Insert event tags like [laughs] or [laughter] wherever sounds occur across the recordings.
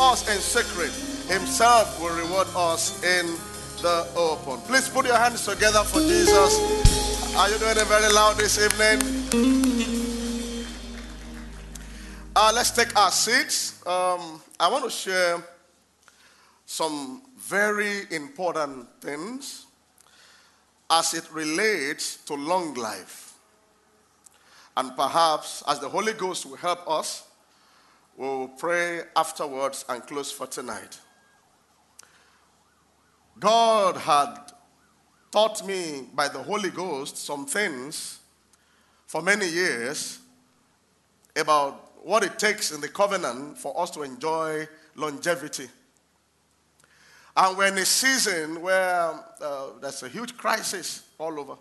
us in secret. Himself will reward us in the open. Please put your hands together for Jesus. Are you doing it very loud this evening? Uh, let's take our seats. Um, I want to share some very important things as it relates to long life. And perhaps as the Holy Ghost will help us, we'll pray afterwards and close for tonight. God had taught me by the Holy Ghost some things for many years about what it takes in the covenant for us to enjoy longevity. And we're in a season where uh, there's a huge crisis all over.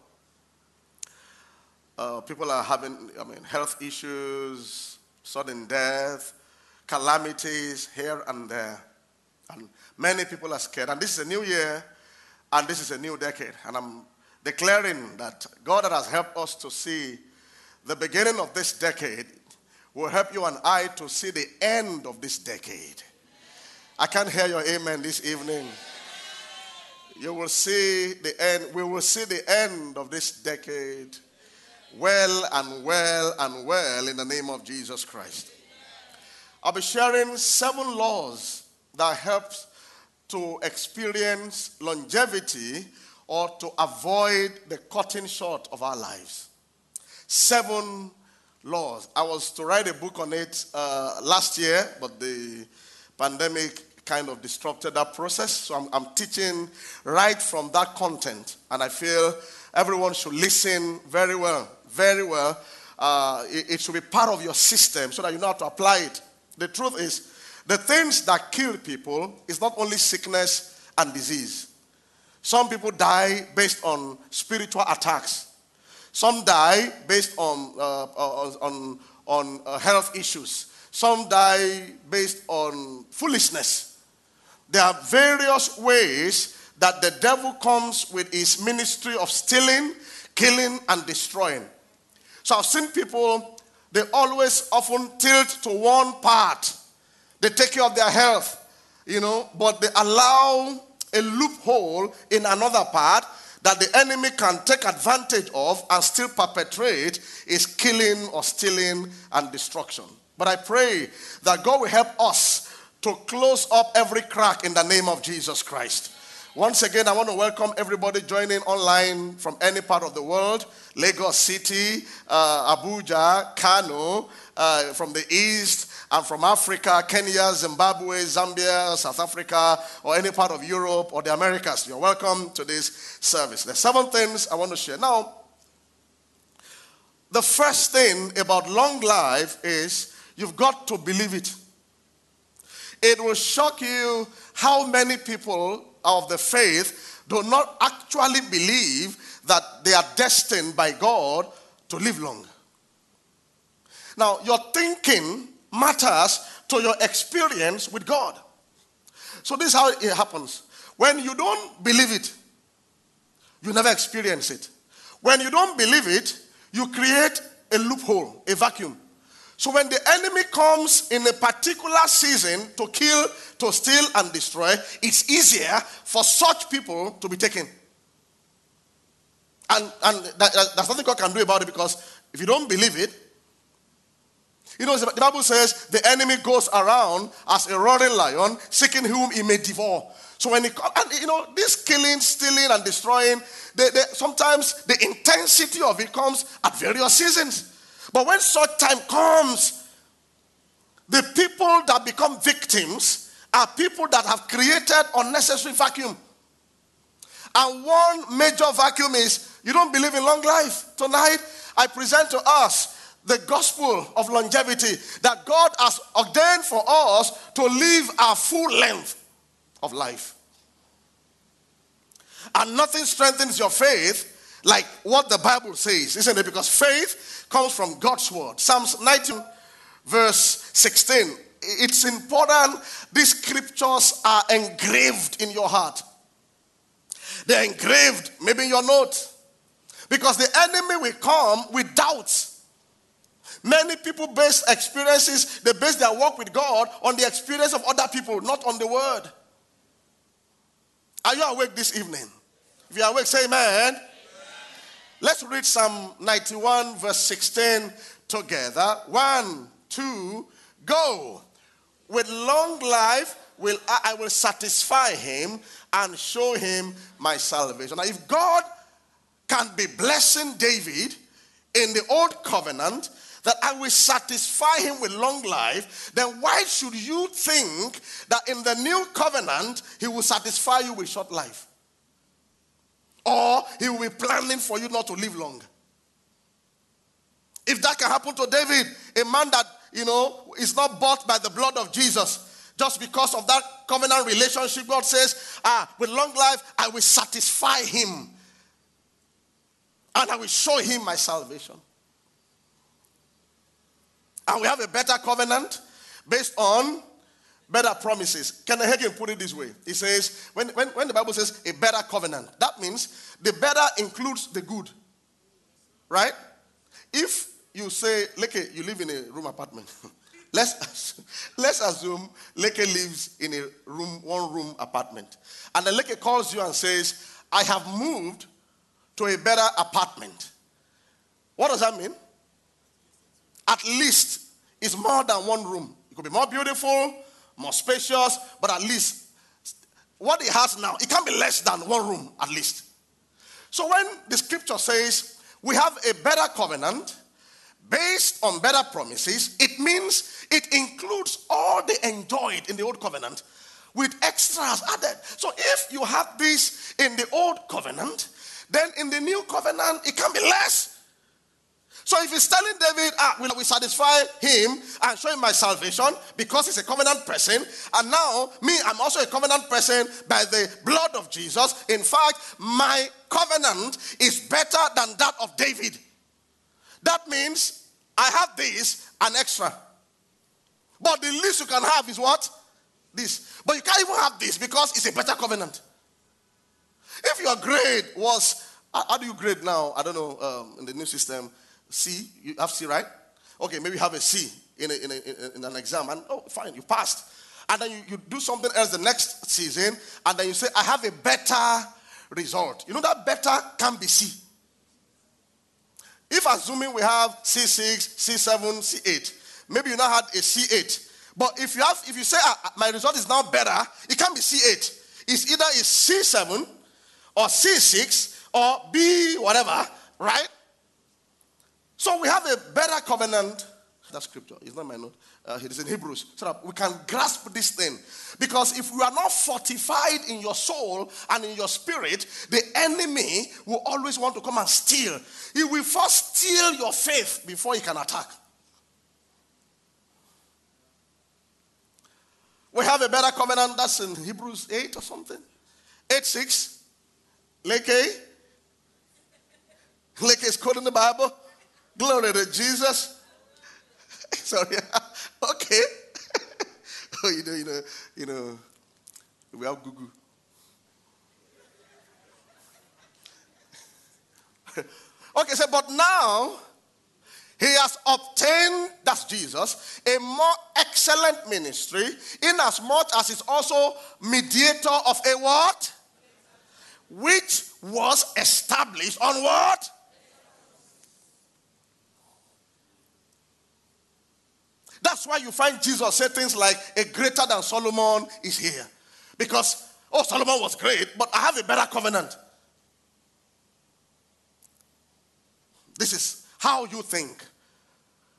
Uh, people are having, I mean, health issues, sudden death, calamities here and there. And many people are scared. And this is a new year, and this is a new decade. And I'm declaring that God has helped us to see the beginning of this decade will help you and I to see the end of this decade. I can't hear your amen this evening. You will see the end. We will see the end of this decade well and well and well in the name of Jesus Christ. I'll be sharing seven laws that help to experience longevity or to avoid the cutting short of our lives. Seven laws. I was to write a book on it uh, last year, but the pandemic kind of disrupted that process. So I'm, I'm, teaching right from that content, and I feel everyone should listen very well, very well. Uh, it, it should be part of your system so that you know how to apply it. The truth is, the things that kill people is not only sickness and disease. Some people die based on spiritual attacks. Some die based on, uh, uh on, on uh, health issues. Some die based on foolishness. There are various ways that the devil comes with his ministry of stealing, killing, and destroying. So I've seen people, they always often tilt to one part. They take care of their health, you know, but they allow a loophole in another part that the enemy can take advantage of and still perpetrate is killing or stealing and destruction. But I pray that God will help us to close up every crack in the name of Jesus Christ. Once again, I want to welcome everybody joining online from any part of the world Lagos City, uh, Abuja, Kano, uh, from the east, I'm from Africa, Kenya, Zimbabwe, Zambia, South Africa, or any part of Europe or the Americas. You're welcome to this service. There's seven things I want to share. Now, the first thing about long life is you've got to believe it. It will shock you how many people of the faith do not actually believe that they are destined by God to live long. Now, your thinking matters to your experience with God. So, this is how it happens. When you don't believe it, you never experience it. When you don't believe it, you create a loophole, a vacuum. So, when the enemy comes in a particular season to kill, to steal, and destroy, it's easier for such people to be taken. And, and that, there's nothing God can do about it because if you don't believe it, you know, the Bible says the enemy goes around as a roaring lion, seeking whom he may devour. So when he comes, and you know, this killing, stealing, and destroying, they, they, sometimes the intensity of it comes at various seasons. But when such time comes, the people that become victims are people that have created unnecessary vacuum. And one major vacuum is you don't believe in long life. Tonight, I present to us the gospel of longevity that God has ordained for us to live our full length of life. And nothing strengthens your faith like what the Bible says, isn't it? Because faith comes from God's word. Psalms 19, verse 16. it's important these scriptures are engraved in your heart. They're engraved, maybe in your note. Because the enemy will come with doubts. Many people base experiences, they base their walk with God on the experience of other people, not on the word. Are you awake this evening? If you're awake, say amen. Let's read Psalm 91, verse 16 together. One, two, go. With long life will I, I will satisfy him and show him my salvation. Now, if God can be blessing David in the old covenant, that I will satisfy him with long life, then why should you think that in the new covenant he will satisfy you with short life? Or he will be planning for you not to live long? If that can happen to David, a man that, you know, is not bought by the blood of Jesus, just because of that covenant relationship, God says, ah, with long life, I will satisfy him and I will show him my salvation. And we have a better covenant based on better promises. Kenneth Hagin put it this way. He says, when, when, when the Bible says a better covenant, that means the better includes the good. Right? If you say, Leke, you live in a room apartment. [laughs] let's, [laughs] let's assume Leke lives in a room, one room apartment. And the Leke calls you and says, I have moved to a better apartment. What does that mean? At least it's more than one room. It could be more beautiful, more spacious, but at least what it has now, it can be less than one room at least. So when the scripture says we have a better covenant based on better promises, it means it includes all they enjoyed in the old covenant with extras added. So if you have this in the old covenant, then in the new covenant, it can be less. So if he's telling David, ah, will we satisfy him and show him my salvation because he's a covenant person, and now me, I'm also a covenant person by the blood of Jesus. In fact, my covenant is better than that of David. That means I have this and extra. But the least you can have is what? This. But you can't even have this because it's a better covenant. If your grade was, how do you grade now? I don't know, um, in the new system, C, you have C, right? Okay, maybe you have a C in, a, in, a, in an exam, and oh, fine, you passed. And then you, you do something else the next season, and then you say, I have a better result. You know that better can be C. If assuming we have C6, C7, C8, maybe you now had a C8. But if you have, if you say ah, my result is now better, it can be C8. It's either is C7 or C6 or B whatever, right? So we have a better covenant. That scripture is not my note. Uh, it is in Hebrews. So that we can grasp this thing. Because if we are not fortified in your soul and in your spirit, the enemy will always want to come and steal. He will first steal your faith before he can attack. We have a better covenant that's in Hebrews 8 or something. 8 6. Leke? Leke is quoting the Bible. Glory to Jesus. [laughs] Sorry. [laughs] okay. [laughs] oh, you know, you know, you know, we have Google. okay, so but now he has obtained, that's Jesus, a more excellent ministry, in as much as he's also mediator of a what? which was established on what? That's why you find Jesus say things like, a greater than Solomon is here. Because, oh, Solomon was great, but I have a better covenant. This is how you think.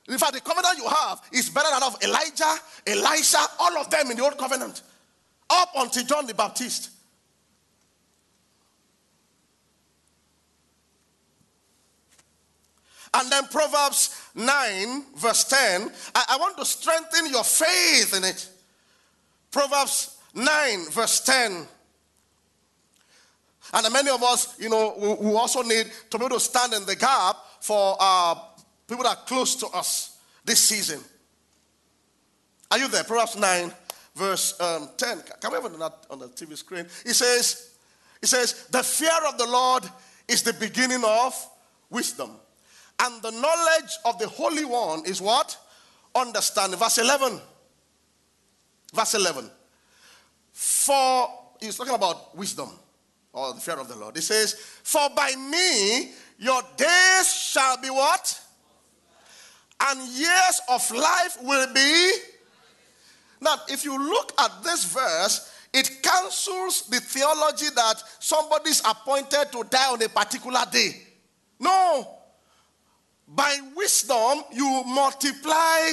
In fact, the covenant you have is better than of Elijah, Elisha, all of them in the old covenant, up until John the Baptist. And then Proverbs 9, verse 10, I, I, want to strengthen your faith in it. Proverbs 9, verse 10. And many of us, you know, we, also need to be able to stand in the gap for uh, people that are close to us this season. Are you there? Proverbs 9, verse um, 10. Can we have that on the TV screen? It says, it says, the fear of the Lord is the beginning of wisdom. And the knowledge of the Holy One is what? Understanding. Verse 11. Verse 11. For, he's talking about wisdom or the fear of the Lord. He says, For by me your days shall be what? And years of life will be. Now, if you look at this verse, it cancels the theology that somebody's appointed to die on a particular day. No. By wisdom, you multiply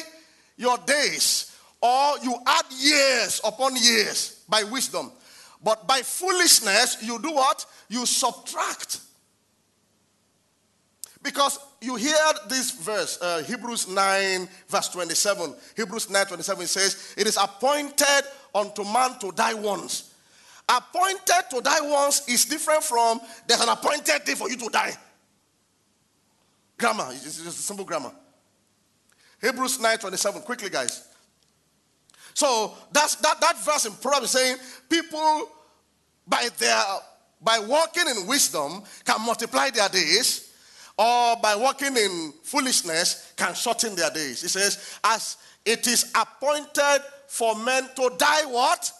your days or you add years upon years by wisdom. But by foolishness, you do what? You subtract. Because you hear this verse, uh, Hebrews 9, verse 27. Hebrews 9, 27 says, It is appointed unto man to die once. Appointed to die once is different from there's an appointed day for you to die. Grammar, it's just a simple grammar. Hebrews 9, 27. Quickly, guys. So that's that, that verse in Proverbs saying people by their by walking in wisdom can multiply their days, or by walking in foolishness can shorten their days. He says, as it is appointed for men to die, what?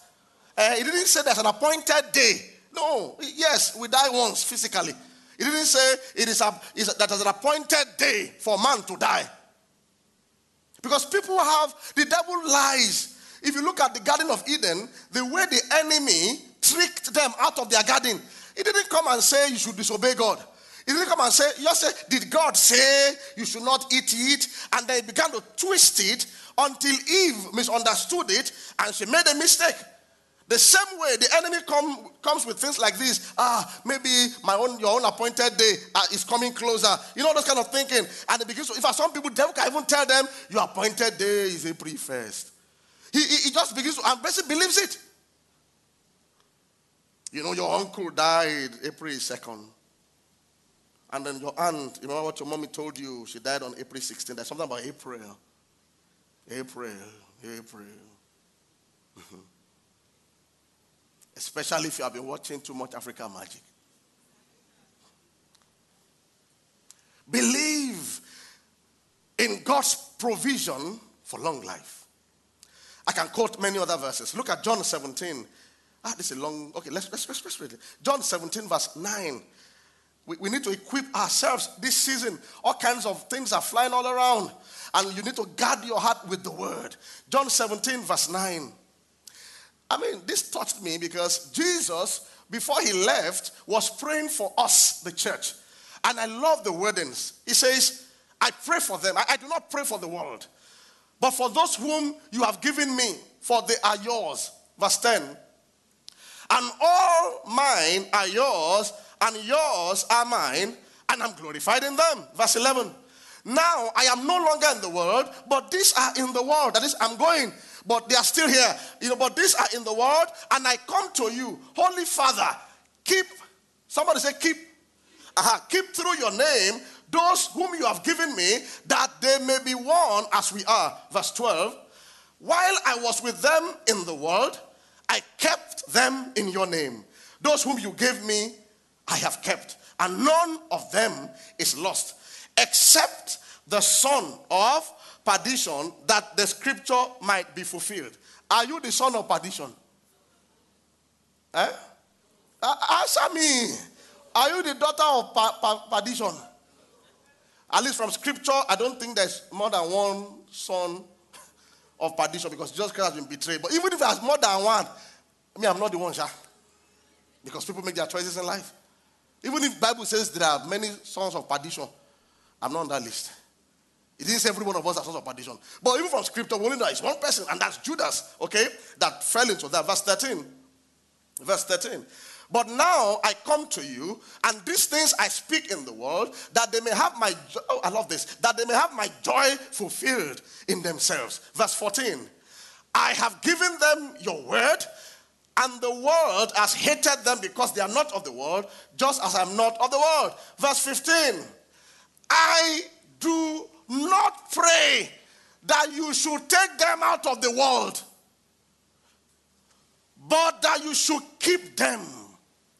Uh, he didn't say there's an appointed day. No, yes, we die once physically. He didn't say it is, a, is that is an appointed day for man to die. Because people have, the devil lies if you look at the Garden of Eden, the way the enemy tricked them out of their garden, he didn't come and say you should disobey God. He didn't come and say, you say, did God say you should not eat it? And they began to twist it until Eve misunderstood it and she made a mistake. The same way the enemy come, comes with things like this. Ah, maybe my own, your own appointed day uh, is coming closer. You know, those kind of thinking. And it begins to, if some people, devil can even tell them, your appointed day is April 1st. He, he, he just begins to, and basically believes it. You know, your uncle died April 2nd. And then your aunt, you know what your mommy told you? She died on April 16th. There's something about April. April, April. [laughs] Especially if you have been watching too much African magic. Believe in God's provision for long life. I can quote many other verses. Look at John 17. Ah, this is long. Okay, let's, let's, let's, let's read it. John 17, verse 9. We, we need to equip ourselves this season. All kinds of things are flying all around. And you need to guard your heart with the word. John 17, verse 9. I mean, this touched me because Jesus, before he left, was praying for us, the church. And I love the wordings. He says, I pray for them. I, I do not pray for the world. But for those whom you have given me, for they are yours. Verse 10. And all mine are yours, and yours are mine, and I'm glorified in them. Verse 11. Now I am no longer in the world, but these are in the world. That is, I'm going, but they are still here. You know, but these are in the world, and I come to you. Holy Father, keep, somebody say, keep, uh-huh, keep through your name those whom you have given me, that they may be one as we are. Verse 12. While I was with them in the world, I kept them in your name. Those whom you gave me, I have kept, and none of them is lost, except the son of perdition, that the scripture might be fulfilled. Are you the son of perdition? Eh? Answer me. Are you the daughter of perdition? At least from scripture, I don't think there's more than one son of perdition because Jesus Christ has been betrayed. But even if there's more than one, I mean, I'm not the one, Sha. Because people make their choices in life. Even if Bible says there are many sons of perdition, I'm not on that list. It didn't say every one of us are sons of perdition. But even from scripture, we only know it's one person, and that's Judas, okay, that fell into that. Verse 13. Verse 13. But now I come to you, and these things I speak in the world, that they may have my. Oh, I love this. That they may have my joy fulfilled in themselves. Verse 14. I have given them your word, and the world has hated them because they are not of the world, just as I'm not of the world. Verse 15. I do not pray that you should take them out of the world, but that you should keep them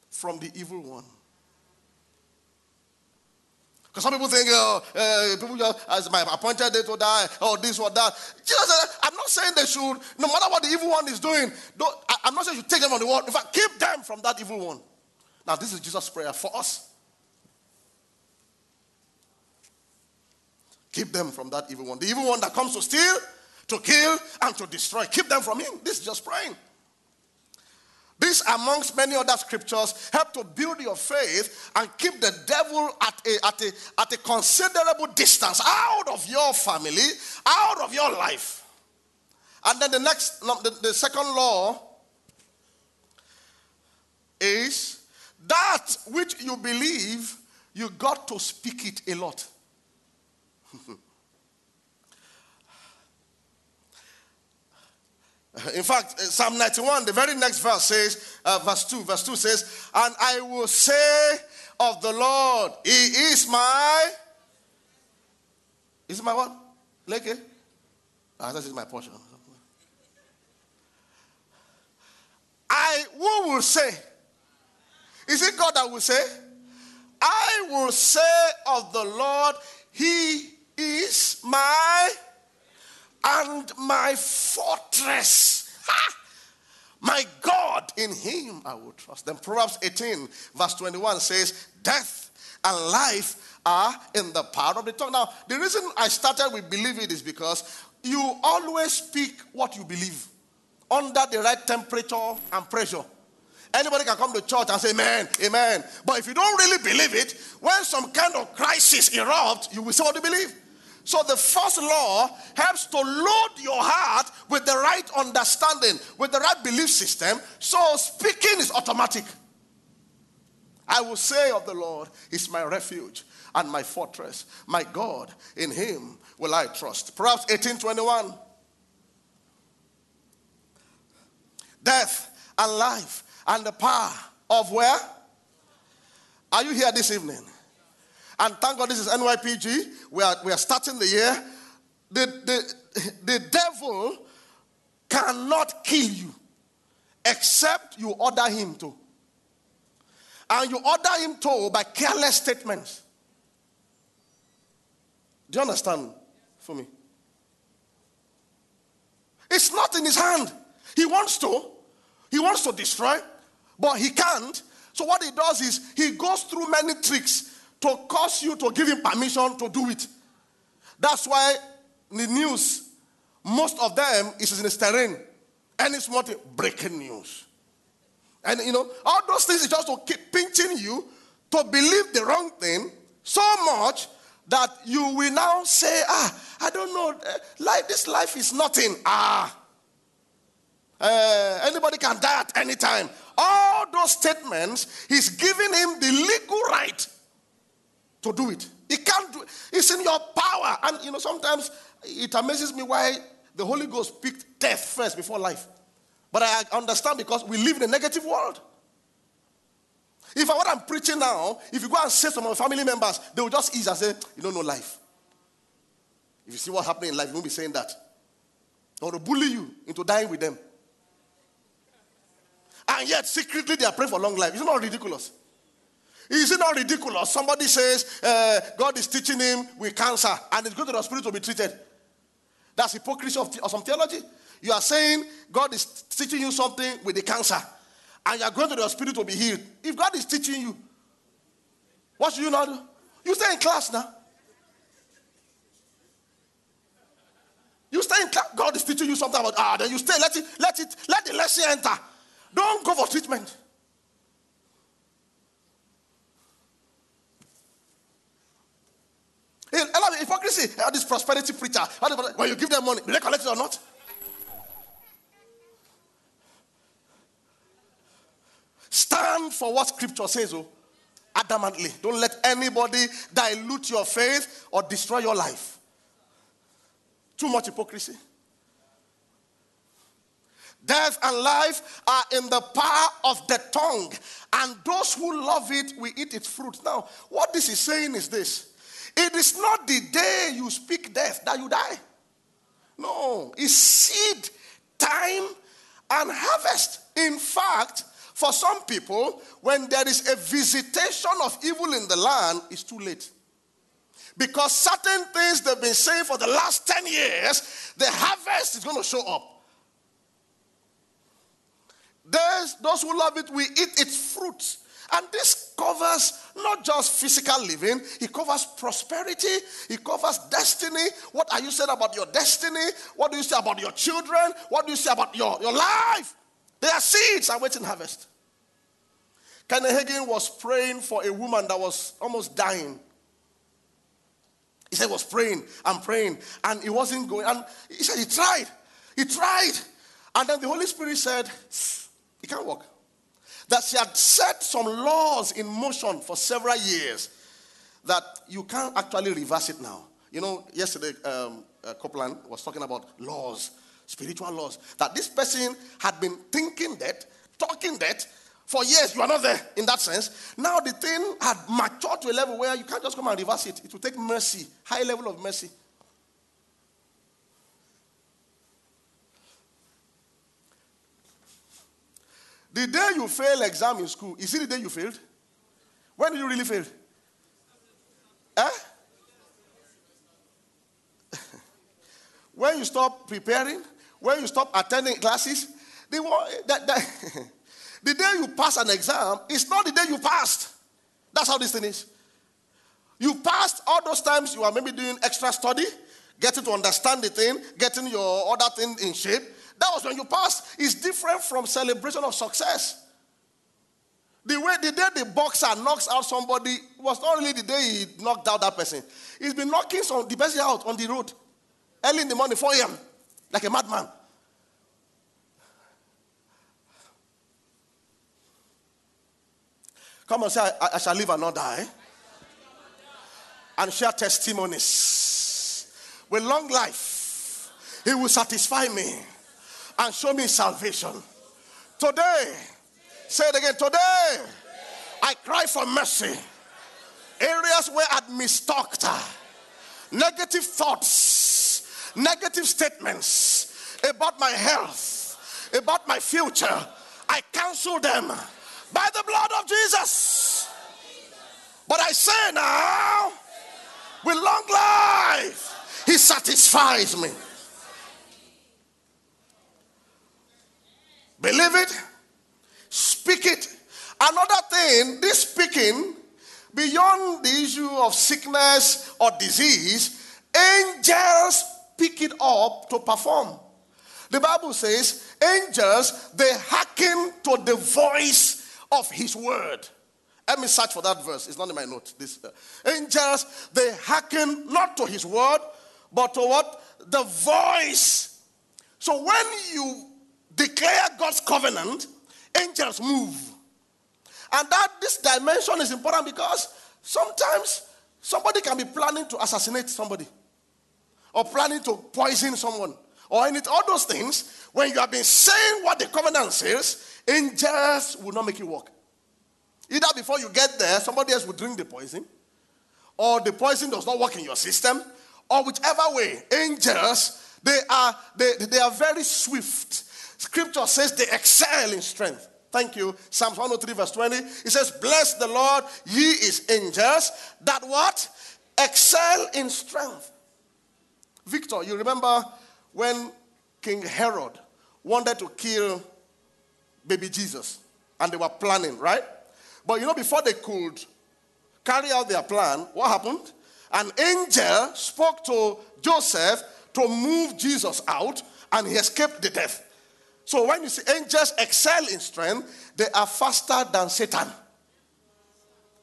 from the evil one. Because some people think, oh, uh, people just, as my appointed day to die, or this or that. Jesus, I'm not saying they should, no matter what the evil one is doing, I, I'm not saying you take them from the world. In fact, keep them from that evil one. Now, this is Jesus' prayer for us. Keep them from that evil one. The evil one that comes to steal, to kill, and to destroy. Keep them from him. This is just praying. This, amongst many other scriptures, help to build your faith and keep the devil at a, at a, at a considerable distance out of your family, out of your life. And then the next, the, the second law is that which you believe, you got to speak it a lot. [laughs] In fact, Psalm 91, the very next verse says, uh, verse 2, verse 2 says, And I will say of the Lord, He is my. Is it my what? Leke? Ah, this is my portion. I who will say? Is it God that will say? I will say of the Lord, He is my and my fortress. Ha! My God, in him I will trust. Then Proverbs 18, verse 21 says, Death and life are in the power of the tongue. Now, the reason I started with believe it is because you always speak what you believe under the right temperature and pressure. Anybody can come to church and say amen, amen. But if you don't really believe it, when some kind of crisis erupts, you will say what you believe. So the first law helps to load your heart with the right understanding, with the right belief system. So speaking is automatic. I will say of the Lord, He's my refuge and my fortress, my God, in Him will I trust. Proverbs 18:21. Death and life and the power of where? Are you here this evening? And thank God this is NYPG. We are, we are starting the year. The, the, the devil cannot kill you except you order him to. And you order him to by careless statements. Do you understand for me? It's not in his hand. He wants to. He wants to destroy, but he can't. So what he does is he goes through many tricks to cause you to give him permission to do it. That's why the news, most of them is in the terrain. And it's what breaking news. And you know, all those things is just to keep pinching you to believe the wrong thing so much that you will now say, ah, I don't know, uh, like this life is nothing. Ah, uh, anybody can die at any time. All those statements, he's giving him the legal right to do it. He can't do it. It's in your power. And you know, sometimes it amazes me why the Holy Ghost picked death first before life. But I understand because we live in a negative world. If I what I'm preaching now, if you go and say to my family members, they will just ease and say, You don't know life. If you see what's happening in life, you won't be saying that. Or to bully you into dying with them. And yet, secretly, they are praying for long life. It's not ridiculous. Is it not ridiculous? Somebody says uh, God is teaching him with cancer and he's going to the hospital to be treated. That's hypocrisy of, of some theology. You are saying God is teaching you something with the cancer and you are going to the hospital to be healed. If God is teaching you, what should you not do? You stay in class now. You stay in class. God is teaching you something about ah, then you stay. Let it, let it, let the lesson enter. Don't go for treatment. Lot. All this prosperity preacher. When you give them money, do they collect it or not? Stand for what scripture says, oh, adamantly. Don't let anybody dilute your faith or destroy your life. Too much hypocrisy. Death and life are in the power of the tongue, and those who love it will eat its fruit. Now, what this is saying is this it is not the day you speak death that you die. No, it's seed, time, and harvest. In fact, for some people, when there is a visitation of evil in the land, it's too late. Because certain things they've been saying for the last 10 years, the harvest is going to show up. There's those who love it, we eat its fruits. And this covers not just physical living, it covers prosperity, it covers destiny. What are you saying about your destiny? What do you say about your children? What do you say about your, your life? There are seeds awaiting harvest. Kenneth Hagin was praying for a woman that was almost dying. He said was praying and praying, and he wasn't going. And he said he tried. He tried. And then the Holy Spirit said, He can't walk that she had set some laws in motion for several years that you can't actually reverse it now. You know, yesterday, um, uh, Copeland was talking about laws, spiritual laws, that this person had been thinking that, talking that for years. You are not there in that sense. Now the thing had matured to a level where you can't just come and reverse it. It will take mercy, high level of mercy. The day you fail exam in school, is it the day you failed? When did you really fail? Eh? [laughs] when you stop preparing, when you stop attending classes, the, that, that [laughs] the day you pass an exam is not the day you passed. That's how this thing is. You passed all those times you are maybe doing extra study, getting to understand the thing, getting your other thing in shape. That was when you passed. It's different from celebration of success. The way the day the boxer knocks out somebody was not really the day he knocked out that person. He's been knocking some, the person out on the road early in the morning, 4 a.m., like a madman. Come on, say, I, I shall live and not die. And share testimonies. With long life, He will satisfy me and show me salvation. Today, say it again. Today, I cry for mercy. Areas where I'd mistalked, uh, negative thoughts, negative statements about my health, about my future, I cancel them by the blood of Jesus. But I say now, with long life, He satisfies me. Believe it, speak it. Another thing, this speaking, beyond the issue of sickness or disease, angels pick it up to perform. The Bible says, angels, they hearken to the voice of his word. Let me search for that verse. It's not in my notes. This uh, angels, they hearken not to his word, but to what? The voice. So when you declare God's covenant, angels move. And that this dimension is important because sometimes somebody can be planning to assassinate somebody or planning to poison someone or anything, all those things. When you have been saying what the covenant says, angels will not make you work. Either before you get there, somebody else will drink the poison, or the poison does not work in your system, or whichever way, angels, they are, they, they are very swift Scripture says they excel in strength. Thank you. Psalms 103, verse 20. It says, Bless the Lord, ye is angels, that what? Excel in strength. Victor, you remember when King Herod wanted to kill baby Jesus and they were planning, right? But you know, before they could carry out their plan, what happened? An angel spoke to Joseph to move Jesus out and he escaped the death. So when you see angels excel in strength, they are faster than Satan.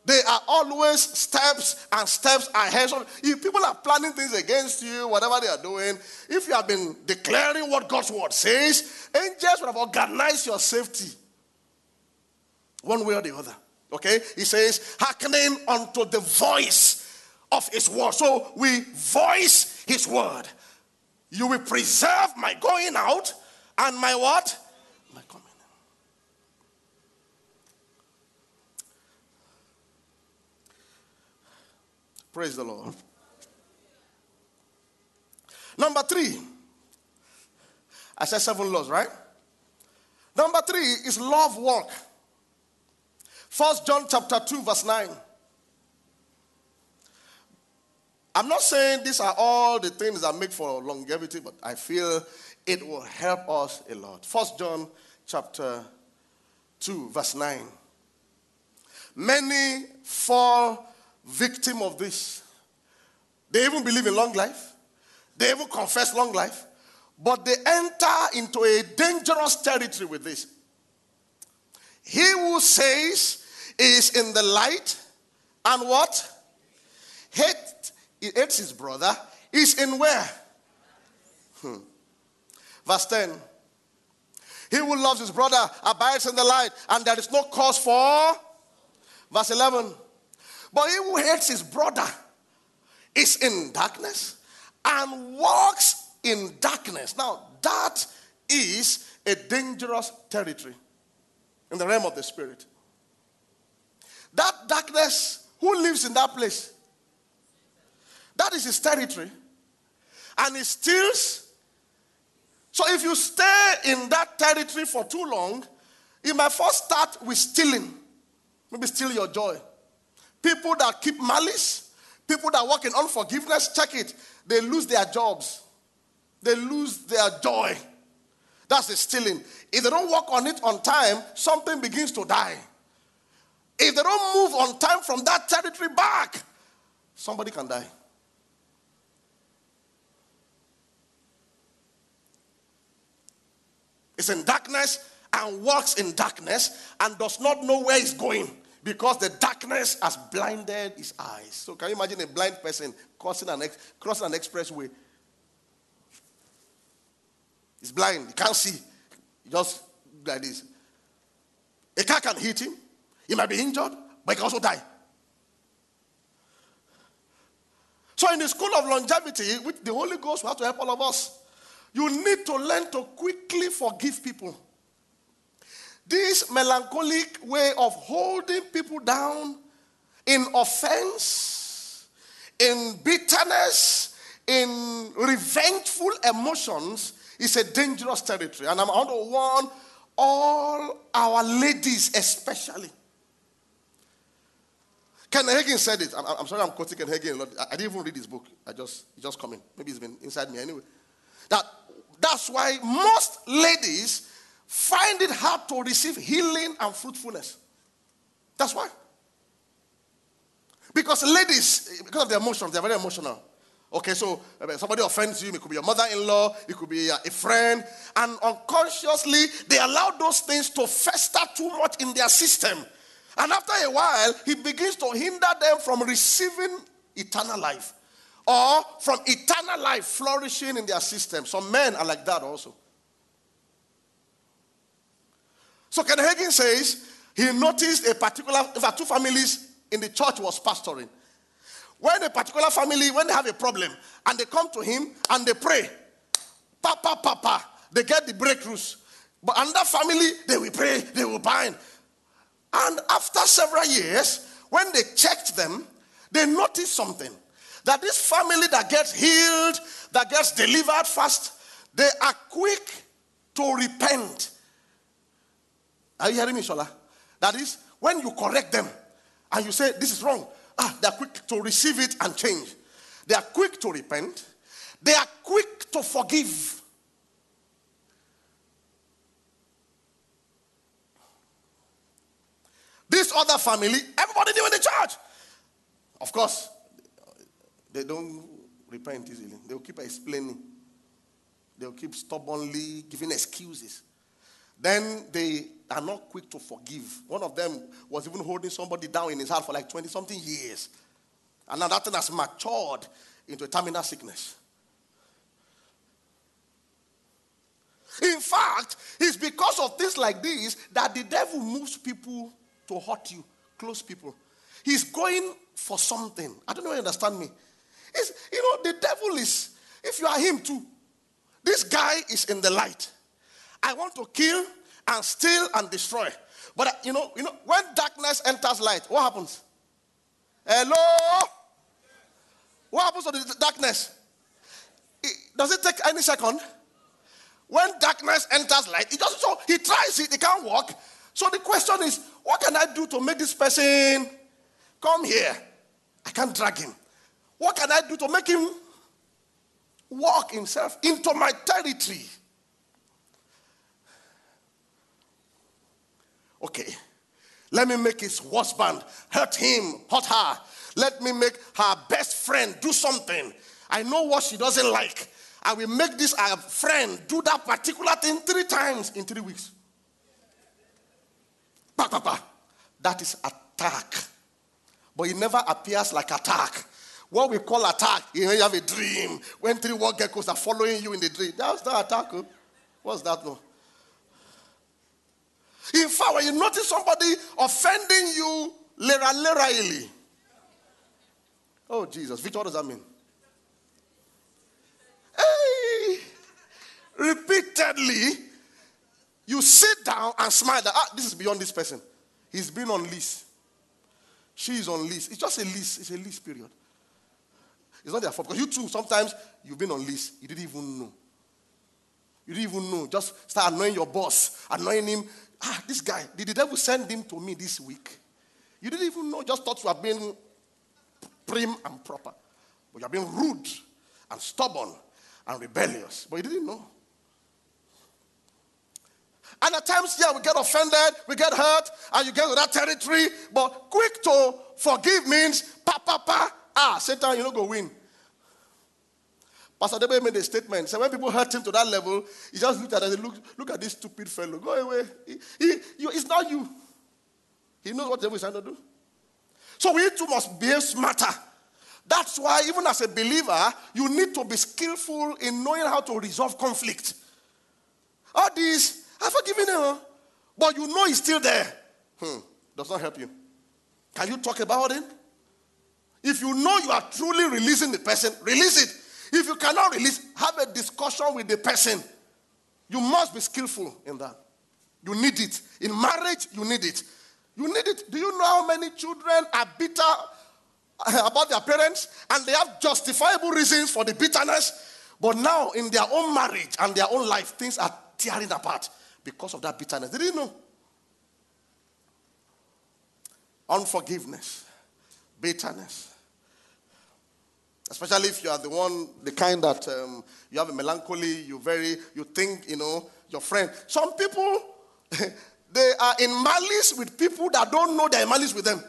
They are always steps and steps ahead. So if people are planning things against you, whatever they are doing, if you have been declaring what God's word says, angels would have organized your safety one way or the other. Okay? He says, hearkening unto the voice of his word. So we voice his word. You will preserve my going out and my what? My coming Praise the Lord. Number three, I said seven laws, right? Number three is love work. First John chapter 2, verse 9. I'm not saying these are all the things that make for longevity, but I feel it will help us a lot. First John chapter 2, verse 9. Many fall victim of this. They even believe in long life. They even confess long life. But they enter into a dangerous territory with this. He who says is in the light and what? Hate, hates his brother is in where? Hmm. Verse 10. He who loves his brother abides in the light, and there is no cause for. Verse 11. But he who hates his brother is in darkness and walks in darkness. Now, that is a dangerous territory in the realm of the spirit. That darkness, who lives in that place? That is his territory. And he steals. So if you stay in that territory for too long, you might first start with stealing. Maybe steal your joy. People that keep malice, people that work in unforgiveness, check it. They lose their jobs. They lose their joy. That's the stealing. If they don't work on it on time, something begins to die. If they don't move on time from that territory back, somebody can die. It's in darkness and walks in darkness and does not know where he's going because the darkness has blinded his eyes. So, can you imagine a blind person crossing an, ex- crossing an expressway? He's blind, he can't see. He just like this. A car can hit him, he might be injured, but he can also die. So, in the school of longevity, which the Holy Ghost will have to help all of us, you need to learn to quickly forgive people. This melancholic way of holding people down in offense, in bitterness, in revengeful emotions is a dangerous territory. And I'm going to warn all our ladies, especially. Ken Hagin said it. I'm, I'm sorry I'm quoting Ken Hagin a lot. I, didn't even read his book. I just, it just coming. Maybe it's been inside me anyway. That, that's why most ladies find it hard to receive healing and fruitfulness. That's why. Because ladies, because of their emotions, they're very emotional. Okay, so uh, somebody offends you, it could be your mother in law, it could be a friend, and unconsciously they allow those things to fester too much in their system. And after a while, he begins to hinder them from receiving eternal life or from eternal life flourishing in their system. Some men are like that also. So Ken Hagin says he noticed a particular, in fact, two families in the church was pastoring. When a particular family, when they have a problem and they come to him and they pray, papa, papa, they get the breakthroughs. But another family, they will pray, they will bind. And after several years, when they checked them, they noticed something that this family that gets healed, that gets delivered fast, they are quick to repent are you hearing me, Shola? That is, when you correct them and you say, This is wrong, ah, they are quick to receive it and change. They are quick to repent. They are quick to forgive. This other family, everybody knew in the church. Of course, they don't repent easily. They'll keep explaining. They'll keep stubbornly giving excuses. Then they are not quick to forgive. One of them was even holding somebody down in his heart for like 20 something years. And now that thing has matured into a terminal sickness. In fact, it's because of things like this that the devil moves people to hurt you, close people. He's going for something. I don't know if you understand me. It's, you know, the devil is, if you are him too, this guy is in the light. I want to kill and steal and destroy. But you know, you know, when darkness enters light, what happens? Hello? What happens to the darkness? It, does it take any second? When darkness enters light, he just so he tries it, he can't walk. So the question is, what can I do to make this person come here? I can't drag him. What can I do to make him walk himself into my territory? Okay. Let me make his husband hurt him, hurt her. Let me make her best friend do something. I know what she doesn't like. I will make this our friend do that particular thing three times in three weeks. Bah, bah, bah. That is attack. But it never appears like attack. What we call attack, you, know, you have a dream. When three war geckos are following you in the dream. That's not attack. Oh. What's that? No? In fact, when you notice somebody offending you laterally, oh Jesus, Victor, what does that mean? Hey, repeatedly, you sit down and smile that ah, this is beyond this person. He's been on lease. She is on lease. It's just a lease. It's a lease period. It's not their fault because you too sometimes you've been on lease. You didn't even know. You didn't even know. Just start annoying your boss, annoying him. Ah, this guy, did the devil send him to me this week? You didn't even know, just thought you were being prim and proper. But you are being rude and stubborn and rebellious. But you didn't know. And at times, yeah, we get offended, we get hurt, and you get to that territory. But quick to forgive means, pa, pa, pa, ah, Satan, you know, go win. Pastor Debe made a statement. So when people hurt him to that level, he just looked at us and look, look at this stupid fellow. Go away. He, he, you, it's not you. He knows what the devil is trying to do. So we too must behave smarter. That's why, even as a believer, you need to be skillful in knowing how to resolve conflict. All these, I've forgiven him, but you know he's still there. Hmm, does not help you. Can you talk about it? If you know you are truly releasing the person, release it. If you cannot release, have a discussion with the person. You must be skillful in that. You need it. In marriage, you need it. You need it. Do you know how many children are bitter eh, about their parents and they have justifiable reasons for the bitterness? But now, in their own marriage and their own life, things are tearing apart because of that bitterness. Did you know? Unforgiveness, bitterness, Especially if you are the one, the kind that um, you have a melancholy, you very, you think, you know, your friend. Some people, [laughs] they are in malice with people that don't know they're in malice with them.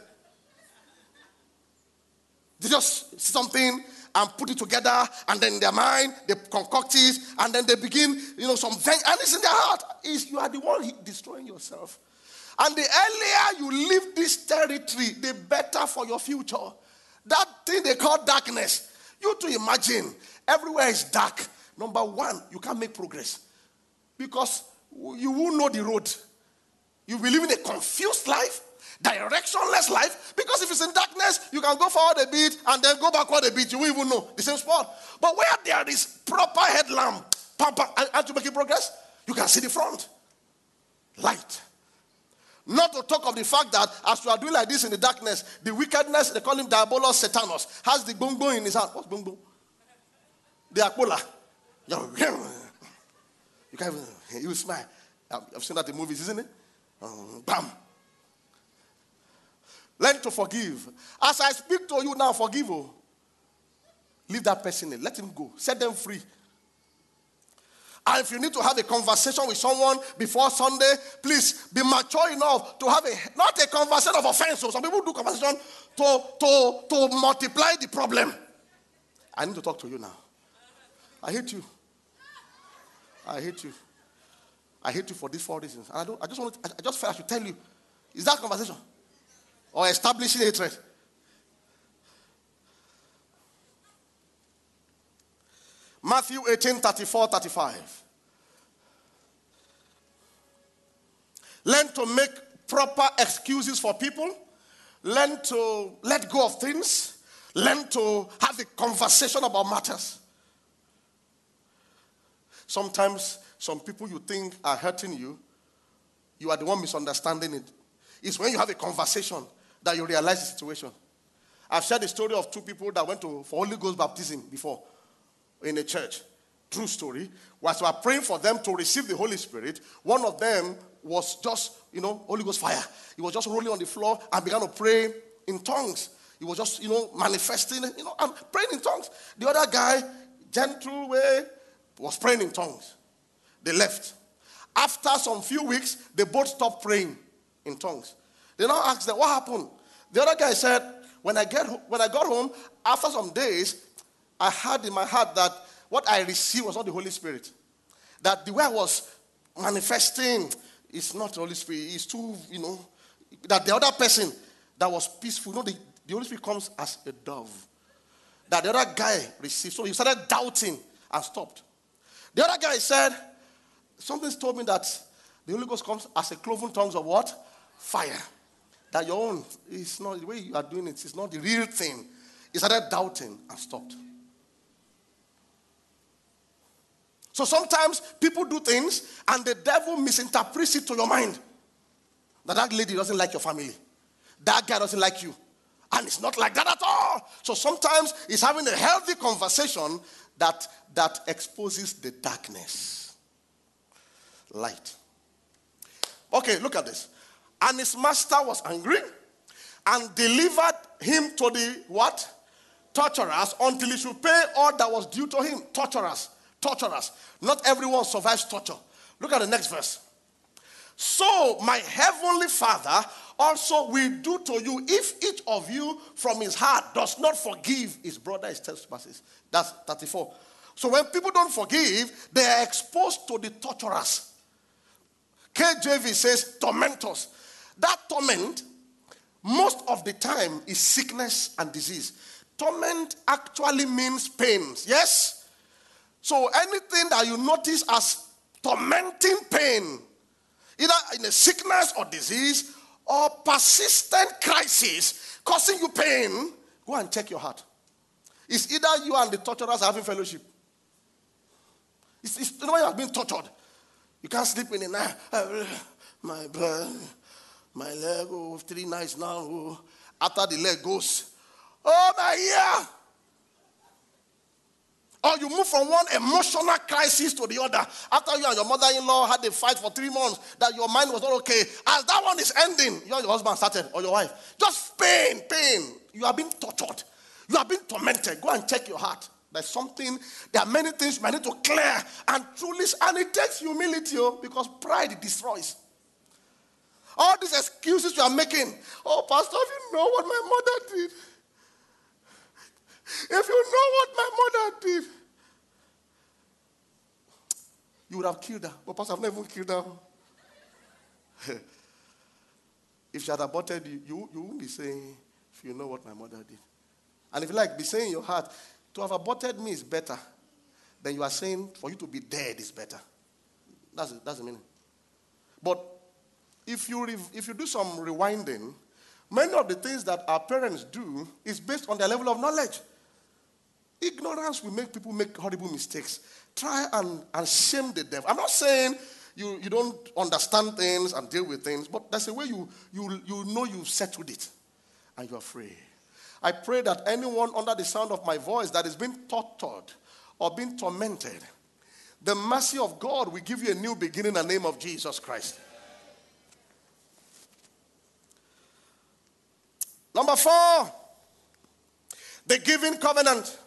They just see something and put it together, and then in their mind they concoct it, and then they begin, you know, some thing, and it's in their heart. Is you are the one destroying yourself. And the earlier you leave this territory, the better for your future. That thing they call darkness. You to imagine everywhere is dark. Number one, you can't make progress because you won't know the road. You will live in a confused life, directionless life. Because if it's in darkness, you can go forward a bit and then go backward a bit. You won't even know the same spot. But where there is proper headlamp, pampa, and to make progress, you can see the front. Light. Not to talk of the fact that as you are doing like this in the darkness, the wickedness, they call him Diabolos Satanos, has the bongo in his hand. What's bongo? The Aquila. [laughs] You can't even, you smile. I've seen that in movies, isn't it? Um, bam. Learn to forgive. As I speak to you now, forgive. Oh. Leave that person in. Let him go. Set them free. And if you need to have a conversation with someone before Sunday, please be mature enough to have a not a conversation of offense. So some people do conversation to, to, to multiply the problem. I need to talk to you now. I hate you. I hate you. I hate you for these four reasons. And I don't I just want to, I just felt I should tell you. Is that conversation? Or establishing hatred? Matthew 18 34 35. Learn to make proper excuses for people. Learn to let go of things. Learn to have a conversation about matters. Sometimes, some people you think are hurting you, you are the one misunderstanding it. It's when you have a conversation that you realize the situation. I've shared the story of two people that went to for Holy Ghost baptism before in a church. true story, was we were praying for them to receive the Holy Spirit, one of them was just, you know, Holy Ghost fire. He was just rolling on the floor and began to pray in tongues. He was just, you know, manifesting, you know, and praying in tongues. The other guy, gentle way, was praying in tongues. They left. After some few weeks, they both stopped praying in tongues. They now asked them, What happened? The other guy said, When I, get, when I got home, after some days, I had in my heart that what I received was not the Holy Spirit. That the way I was manifesting is not the Holy Spirit. It's too, you know, that the other person that was peaceful, you know, the, the Holy Spirit comes as a dove. That the other guy received. So he started doubting and stopped. The other guy said, Something's told me that the Holy Ghost comes as a cloven tongues of what? Fire. That your own is not the way you are doing it, it's not the real thing. He started doubting and stopped. So sometimes people do things and the devil misinterprets it to your mind. That that lady doesn't like your family. That guy doesn't like you. And it's not like that at all. So sometimes it's having a healthy conversation that, that exposes the darkness. Light. Okay, look at this. And his master was angry and delivered him to the what? Torturers until he should pay all that was due to him. Torturers torturers. Not everyone survives torture. Look at the next verse. So my heavenly Father also will do to you if each of you from his heart does not forgive his brother his trespasses. That's 34. So when people don't forgive, they are exposed to the torturers. KJV says tormentors. That torment, most of the time, is sickness and disease. Torment actually means pains. Yes? So anything that you notice as tormenting pain, either in a sickness or disease or persistent crisis causing you pain, go and check your heart. It's either you and the torturers are having fellowship. It's, it's the way you have been tortured. You can't sleep in the night. Ah, uh, my blood, my leg, oh, three nights now. Oh. After the leg goes, oh my ear. Or you move from one emotional crisis to the other. After you and your mother in law had a fight for three months, that your mind was not okay. As that one is ending, you and your husband started, or your wife. Just pain, pain. You are being tortured. You are being tormented. Go and check your heart. There's something, there are many things you need to clear and truly, and it takes humility oh, because pride destroys. All these excuses you are making. Oh, Pastor, if you know what my mother did, if you know what my mother did, you would have killed her. But Pastor, I've never killed her. [laughs] if she had aborted you, you, wouldn't be saying, if you know what my mother did. And if you like, be saying in your heart, to have aborted me is better than you are saying for you to be dead is better. That's, that's the meaning. But if you, re- if you do some rewinding, many of the things that our parents do is based on their level of knowledge. Ignorance will make people make horrible mistakes. Try and, and shame the devil. I'm not saying you, you don't understand things and deal with things, but that's the way you, you, you know you've settled it and you're free. I pray that anyone under the sound of my voice that is being tortured or being tormented, the mercy of God will give you a new beginning in the name of Jesus Christ. Number four, the giving covenant.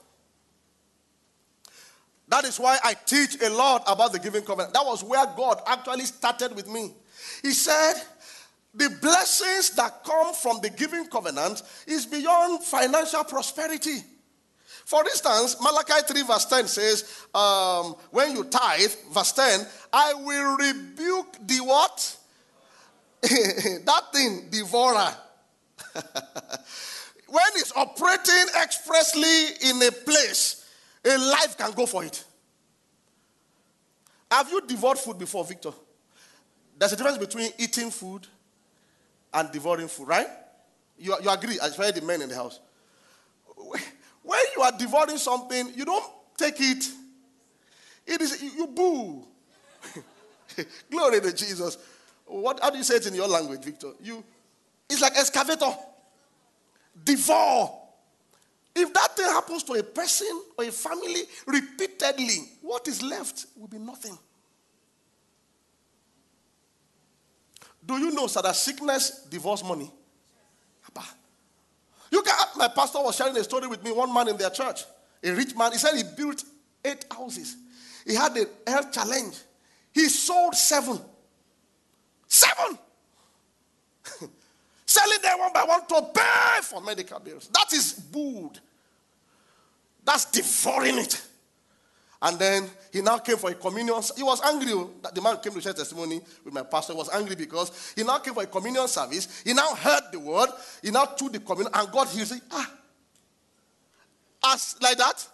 That is why I teach a lot about the giving covenant. That was where God actually started with me. He said, the blessings that come from the giving covenant is beyond financial prosperity. For instance, Malachi 3, verse 10 says, um, When you tithe, verse 10, I will rebuke the what? [laughs] that thing, devourer. [laughs] when it's operating expressly in a place a life can go for it. Have you devoured food before, Victor? There's a difference between eating food and devouring food, right? You, you agree, especially the men in the house. When you are devouring something, you don't take it. It is you boo. [laughs] Glory to Jesus. What how do you say it in your language, Victor? You it's like excavator. Devour. If that thing happens to a person or a family repeatedly, what is left will be nothing. Do you know sir, that sickness divorce money? You can my pastor was sharing a story with me, one man in their church, a rich man. He said he built eight houses. He had a health challenge. He sold seven. Seven! [laughs] Selling them one by one to pay for medical bills. That is good. That's devouring it. And then he now came for a communion. He was angry oh, that the man came to share testimony with my pastor. He was angry because he now came for a communion service. He now heard the word. He now took the communion and God healed. Say, ah, as like that,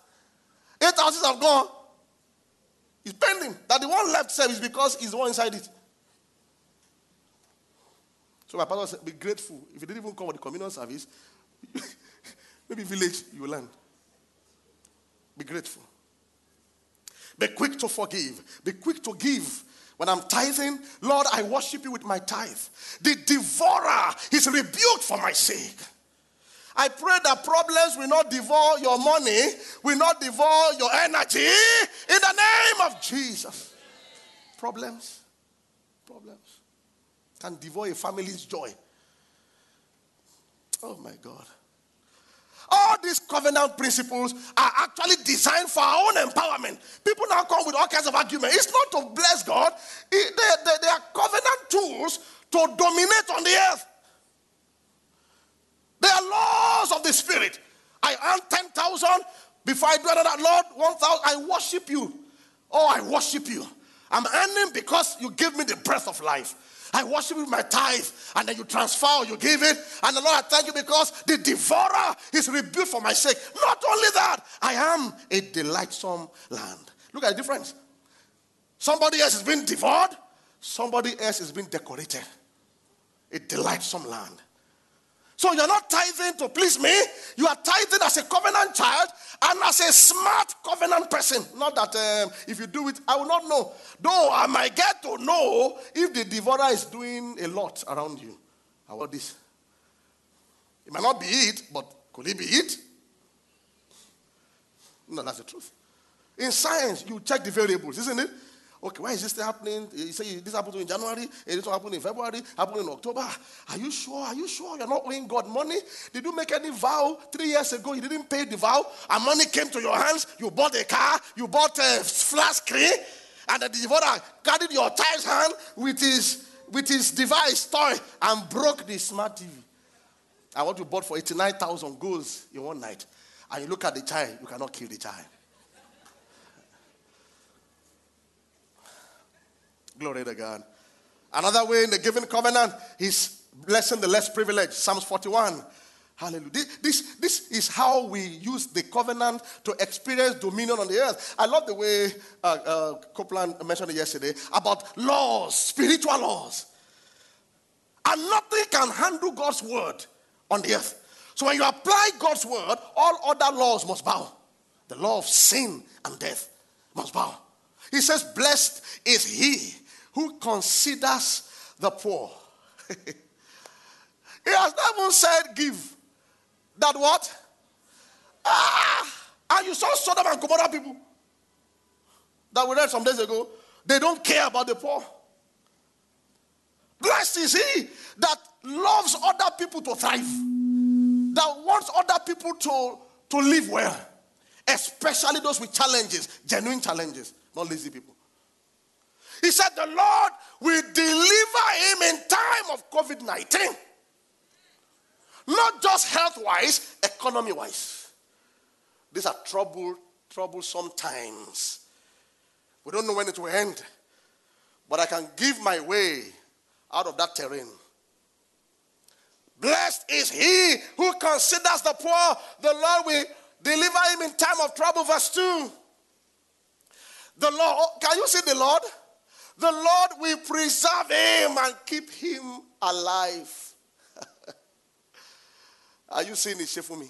eight houses have gone. He's pending. That the one left service because he's the one inside it. So my pastor said, be grateful. If you didn't even come for the communion service, [laughs] maybe village you will learn. Be grateful. Be quick to forgive. Be quick to give. When I'm tithing, Lord, I worship you with my tithe. The devourer is rebuked for my sake. I pray that problems will not devour your money, will not devour your energy in the name of Jesus. Problems, problems can devour a family's joy. Oh my God. All these covenant principles are actually designed for our own empowerment. People now come with all kinds of arguments. It's not to bless God, it, they, they, they are covenant tools to dominate on the earth. They are laws of the Spirit. I earn 10,000 before I do another, Lord, 1,000. I worship you. Oh, I worship you. I'm earning because you give me the breath of life. I worship with my tithe, and then you transfer, or you give it. And the Lord, I thank you because the devourer is rebuked for my sake. Not only that, I am a delightsome land. Look at the difference. Somebody else is being devoured, somebody else is being decorated. A delightsome land. So you're not tithing to please me. You are tithing as a covenant child and as a smart covenant person. Not that um, if you do it, I will not know. Though I might get to know if the devourer is doing a lot around you. How about this? It might not be it, but could it be it? No, that's the truth. In science, you check the variables, isn't it? Okay, why is this happening? You say this happened in January, eh, this happened in February, happened in October. Are you sure? Are you sure you're not owing God money? Did you make any vow three years ago? You didn't pay the vow, and money came to your hands. You bought a car, you bought a flat screen, and the devourer carried your child's hand with his with his device toy and broke the smart TV. And what you bought for 89,000 goes in one night. And you look at the child, you cannot kill the child. Glory to God. Another way in the given covenant is blessing the less privileged. Psalms 41. Hallelujah. This, this is how we use the covenant to experience dominion on the earth. I love the way uh, uh, Copeland mentioned it yesterday about laws, spiritual laws. And nothing can handle God's word on the earth. So when you apply God's word, all other laws must bow. The law of sin and death must bow. He says, Blessed is he who considers the poor. [laughs] he has never said give. That what? Ah, and you saw Sodom and Gomorrah people that we read some days ago. They don't care about the poor. Blessed is he that loves other people to thrive, that wants other people to, to live well, especially those with challenges, genuine challenges, not lazy people. He said, The Lord will deliver him in time of COVID 19. Not just health wise, economy wise. These are trouble, troublesome times. We don't know when it will end, but I can give my way out of that terrain. Blessed is he who considers the poor. The Lord will deliver him in time of trouble. Verse 2. The Lord, can you see the Lord? The Lord will preserve him and keep him alive. [laughs] Are you seeing it, me?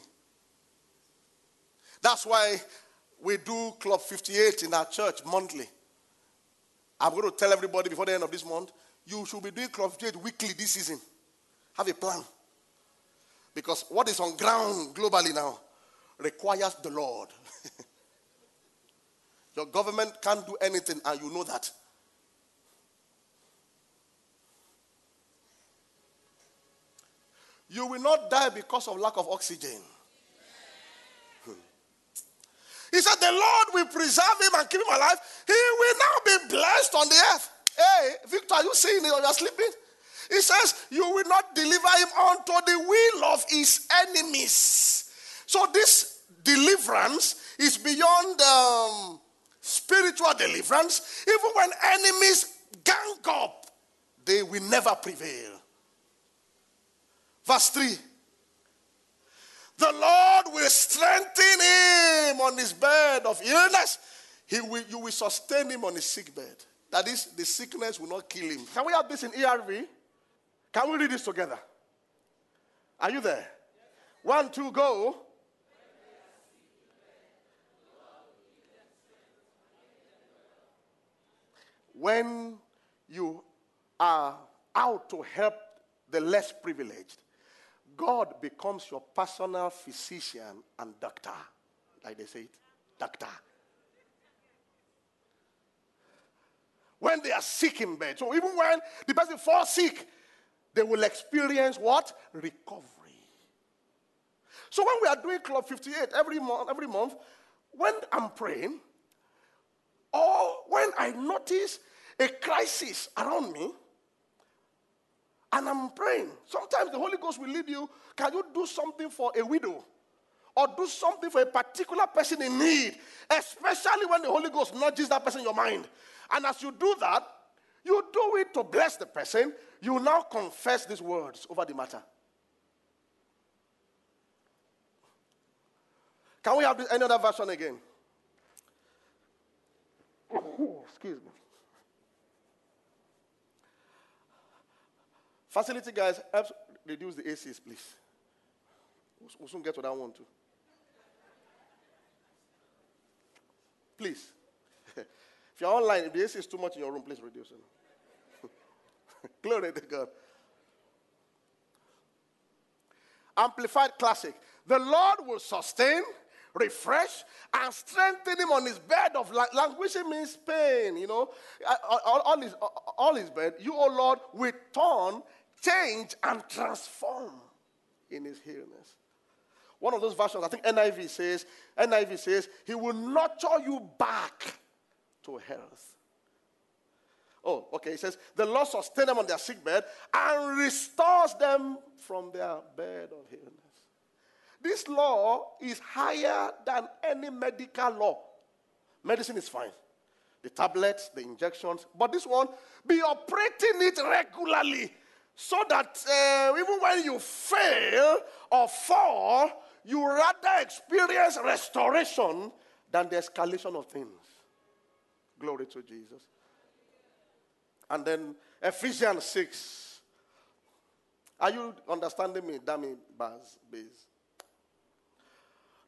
That's why we do Club 58 in our church monthly. I'm going to tell everybody before the end of this month, you should be doing Club 58 weekly this season. Have a plan. Because what is on ground globally now, requires the Lord. [laughs] Your government can't do anything, and you know that. You will not die because of lack of oxygen. He said, The Lord will preserve him and keep him alive. He will now be blessed on the earth. Hey, Victor, are you seeing it or you're sleeping? He says, You will not deliver him unto the will of his enemies. So, this deliverance is beyond um, spiritual deliverance. Even when enemies gang up, they will never prevail. Verse 3 The Lord will strengthen him on his bed of illness. He will, you will sustain him on his sick bed. That is, the sickness will not kill him. Can we have this in ERV? Can we read this together? Are you there? One, two, go. When you are out to help the less privileged, God becomes your personal physician and doctor. Like they say it, doctor. When they are sick in bed. So even when the person falls sick, they will experience what? Recovery. So when we are doing Club 58 every month, every month, when I'm praying, or when I notice a crisis around me, and I'm praying. Sometimes the Holy Ghost will lead you. Can you do something for a widow? Or do something for a particular person in need, especially when the Holy Ghost nudges that person in your mind. And as you do that, you do it to bless the person. You now confess these words over the matter. Can we have any other version again? Oh, excuse me. Facility guys, help reduce the ACs, please. We'll soon get to that one too. Please. [laughs] if you're online, if the AC is too much in your room, please reduce it. [laughs] Glory to God. Amplified Classic. The Lord will sustain, refresh, and strengthen him on his bed of languishing means pain. You know, all, his, all his bed. You, O Lord, will turn change and transform in his illness. One of those versions, I think NIV says, NIV says, he will nurture you back to health. Oh, okay. He says, the Lord sustains them on their sick bed and restores them from their bed of illness. This law is higher than any medical law. Medicine is fine. The tablets, the injections, but this one, be operating it regularly so that uh, even when you fail or fall, you rather experience restoration than the escalation of things. Glory to Jesus. And then Ephesians 6. Are you understanding me, Dammy Baz? Base?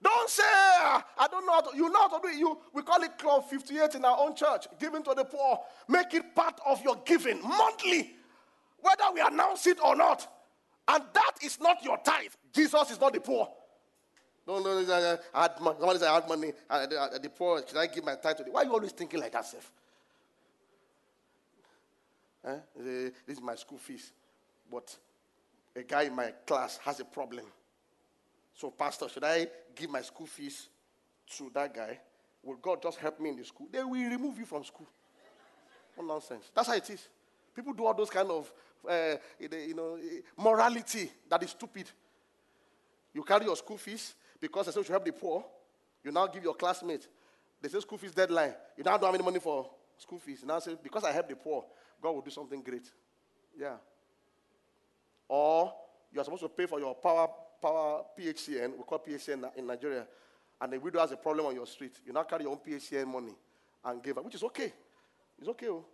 Don't say, I don't know how to. You know how to do it. You, we call it Club 58 in our own church. Giving to the poor. Make it part of your giving monthly whether we announce it or not. And that is not your tithe. Jesus is not the poor. No, no, no, I had money. Somebody said, I had money. I, the, the poor, can I give my tithe to them? Why are you always thinking like that, Seth? Eh? This is my school fees. But a guy in my class has a problem. So, Pastor, should I give my school fees to that guy? Will God just help me in the school? They will remove you from school. No nonsense. That's how it is. People do all those kind of uh, you know, morality that is stupid. You carry your school fees because they say you should help the poor. You now give your classmate. They say school fees deadline. You now don't have any money for school fees. Now say, because I help the poor, God will do something great. Yeah. Or you are supposed to pay for your power, power PHCN, we call PHCN in Nigeria, and the widow has a problem on your street. You now carry your own PHCN money and give her, which is okay. It's okay, oh.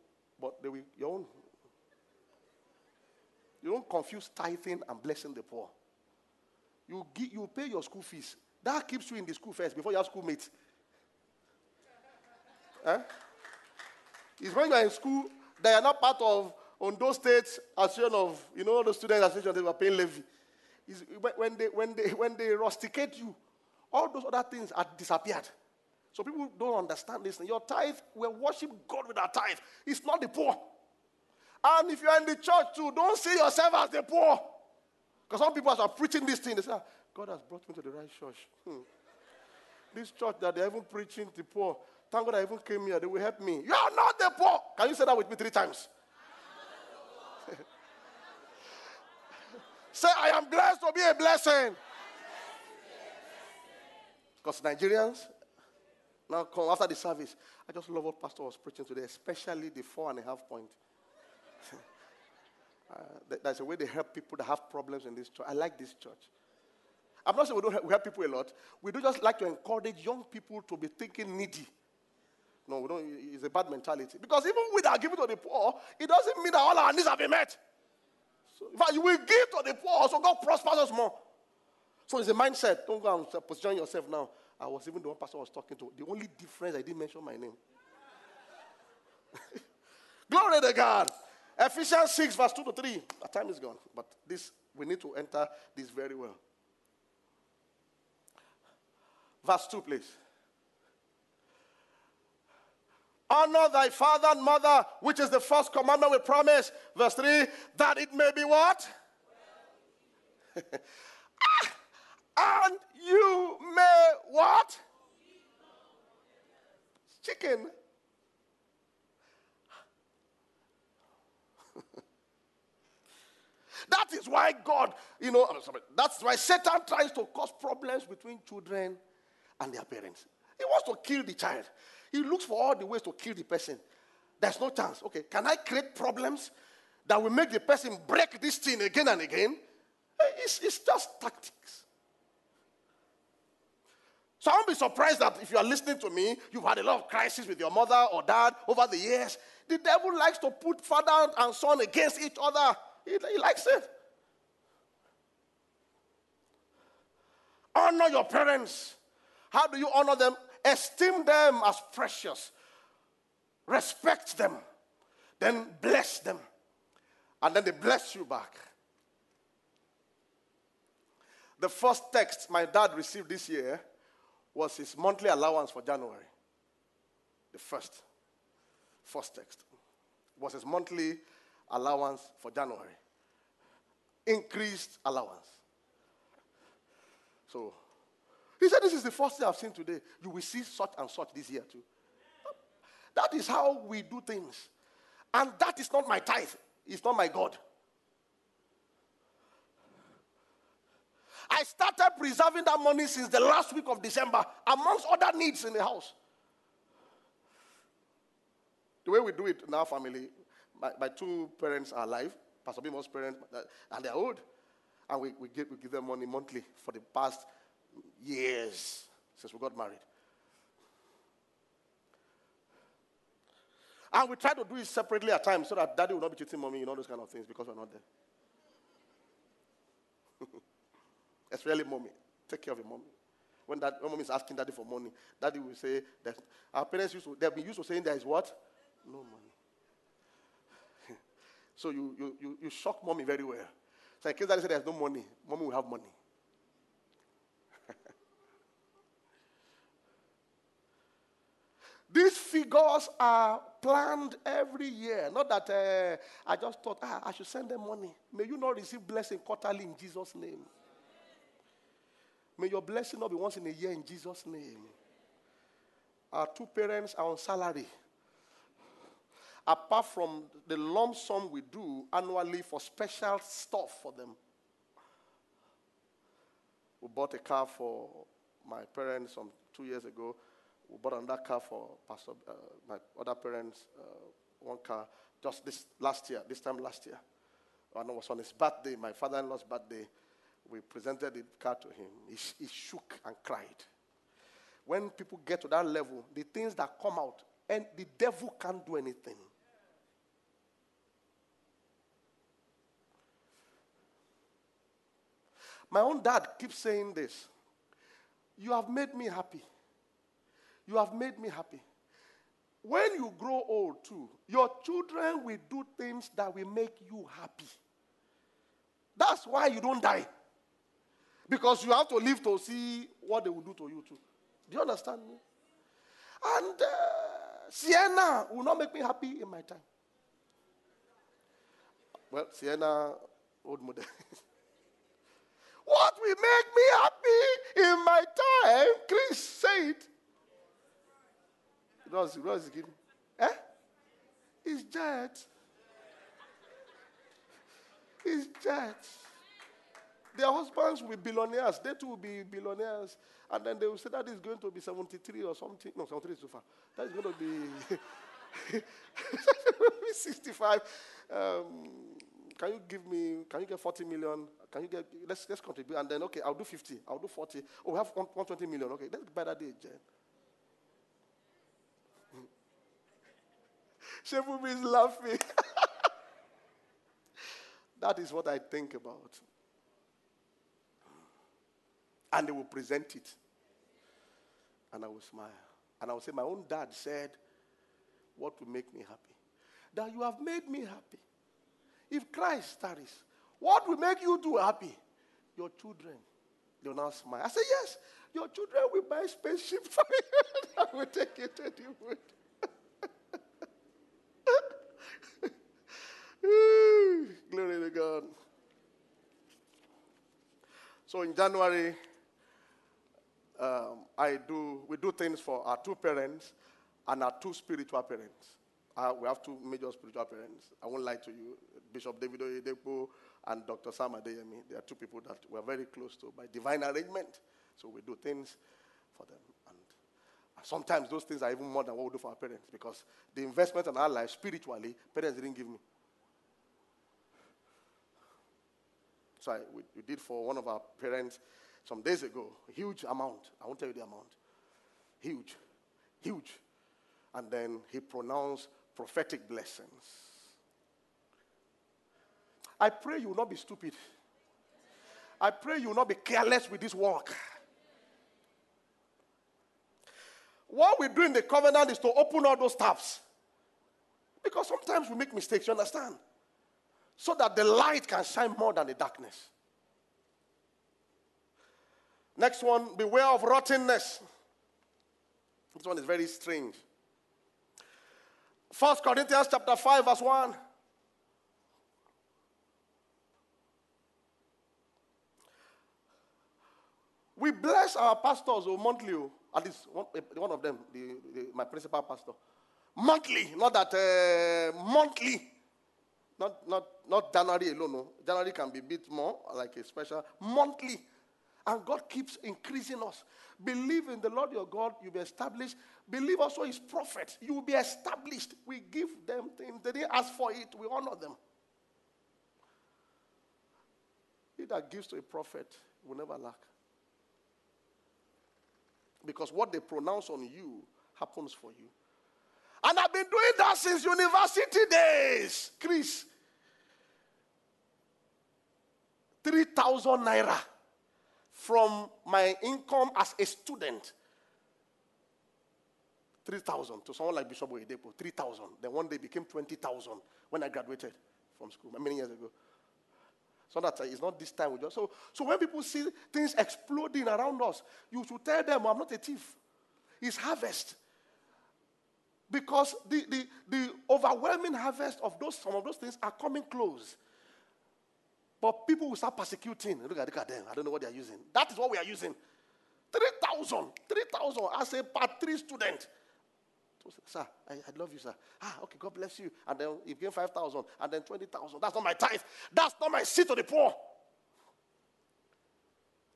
but they will, your own you don't confuse tithing and blessing the poor. You, give, you pay your school fees. That keeps you in the school first before you have schoolmates. eh? It's when you are in school, they are not part of on those states association of, you know, the student association, they were paying levy. It's when they, when, they, when they rusticate you All those other things are disappeared. So people don't understand this. Your tithe, we worship God with our tithe. It's not the poor. And if you're in the church too, don't see yourself as the poor. Because some people are preaching this thing, they say, ah, God has brought me to the right church. [laughs] Hmm. This church that they're even preaching to the poor. Thank God I even came here. They will help me. You are not the poor. Can you say that with me three times? [laughs] say, I am blessed to be a blessing. Because Nigerians, now come after the service, I just love what Pastor was preaching today, especially the four and a half point. [laughs] uh, that's a way they help people that have problems in this church. I like this church. I'm not saying we don't help, we help people a lot. We do just like to encourage young people to be thinking needy. No, we don't. It's a bad mentality. Because even with our giving to the poor, it doesn't mean that all our needs have been met. So, in fact, you will give to the poor, so God prospers us more. So it's a mindset. Don't go and position yourself now. I was even the one pastor I was talking to. The only difference I didn't mention my name. [laughs] Glory to God. Ephesians 6, verse 2 to 3. Our time is gone. But this we need to enter this very well. Verse 2, please. Honor thy father and mother, which is the first commandment we promise. Verse 3 that it may be what? [laughs] and you may what? Chicken. That is why God, you know, sorry, that's why Satan tries to cause problems between children and their parents. He wants to kill the child. He looks for all the ways to kill the person. There's no chance. Okay, can I create problems that will make the person break this thing again and again? It's, it's just tactics. So I won't be surprised that if you are listening to me, you've had a lot of crises with your mother or dad over the years. The devil likes to put father and son against each other. He, he likes it. Honor your parents. How do you honor them? Esteem them as precious. Respect them. Then bless them. And then they bless you back. The first text my dad received this year was his monthly allowance for January. The first. First text was his monthly allowance for January. Increased allowance. So he said, This is the first thing I've seen today. You will see such and such this year too. That is how we do things. And that is not my tithe, it's not my God. I started preserving that money since the last week of December, amongst other needs in the house. The way we do it in our family, my, my two parents are alive, Pastor Bimo's parents, and they're old. And we, we, give, we give them money monthly for the past years since we got married. And we try to do it separately at times so that daddy will not be cheating mommy and all those kind of things because we're not there. [laughs] it's really mommy. Take care of your mommy. When, that, when mommy is asking daddy for money, daddy will say that our parents used to, they've been used to saying there is what? No money. So you, you, you, you shock mommy very well. So in case daddy said there's no money, mommy will have money. [laughs] These figures are planned every year. Not that uh, I just thought, ah, I should send them money. May you not receive blessing quarterly in Jesus' name. May your blessing not be once in a year in Jesus' name. Our two parents are on salary. Apart from the lump sum we do annually for special stuff for them. We bought a car for my parents some two years ago we bought another car for Pastor, uh, my other parents, uh, one car, just this last year, this time last year. And it was on his birthday, my father in law's birthday. We presented the car to him. He, he shook and cried. When people get to that level, the things that come out, and the devil can't do anything. My own dad keeps saying this You have made me happy. You have made me happy. When you grow old, too, your children will do things that will make you happy. That's why you don't die. Because you have to live to see what they will do to you too. Do you understand me? And uh, Sienna will not make me happy in my time. Well, Sienna, old model. [laughs] what will make me happy in my time? Chris, say it. Was, was he? Eh? It's jet. It's jet. Their husbands will be billionaires. They too will be billionaires. And then they will say that is going to be 73 or something. No, 73 is too far. That is going to be [laughs] 65. Um, can you give me, can you get 40 million? Can you get, let's, let's contribute. And then, okay, I'll do 50. I'll do 40. Oh, we have 120 million. Okay, let's buy that day, Jen. [laughs] Shefu is laughing. [laughs] that is what I think about and they will present it. And I will smile. And I will say, My own dad said, What will make me happy? That you have made me happy. If Christ tarries, what will make you do happy? Your children. They will now smile. I say, Yes, your children will buy spaceship for you. [laughs] I will take it anyway. [laughs] Glory to God. So in January, um, I do, we do things for our two parents and our two spiritual parents. Uh, we have two major spiritual parents. I won't lie to you. Bishop David Oyedepo and Dr. Sam Adeyemi. They are two people that we're very close to by divine arrangement. So we do things for them. And sometimes those things are even more than what we do for our parents because the investment in our life spiritually, parents didn't give me. So I, we, we did for one of our parents some days ago. Huge amount. I won't tell you the amount. Huge. Huge. And then he pronounced prophetic blessings. I pray you will not be stupid. I pray you will not be careless with this work. What we do in the covenant is to open all those tabs. Because sometimes we make mistakes, you understand? So that the light can shine more than the darkness. Next one, beware of rottenness. This one is very strange. First Corinthians chapter 5, verse 1. We bless our pastors oh, monthly, oh, at least one, eh, one of them, the, the, my principal pastor. Monthly, not that uh, monthly. Not, not, not January alone. No. January can be a bit more, like a special. Monthly. And God keeps increasing us. Believe in the Lord your God, you'll be established. Believe also his prophet, you will be established. We give them things. They didn't ask for it, we honor them. He that gives to a prophet will never lack. Because what they pronounce on you happens for you. And I've been doing that since university days. Chris. 3,000 naira from my income as a student. 3,000 to someone like Bishop Oyedepo, 3,000. Then one day became 20,000 when I graduated from school many years ago. So that it's not this time. We just, so, so when people see things exploding around us, you should tell them, I'm not a thief. It's harvest. Because the, the, the overwhelming harvest of those, some of those things are coming close. But people will start persecuting. Look at, look at them. I don't know what they're using. That is what we are using. 3,000. 3,000 as a part three student. Sir, I, I, love you, sir. Ah, okay, God bless you. And then he gave 5,000 and then 20,000. That's not my tithe. That's not my seat to the poor.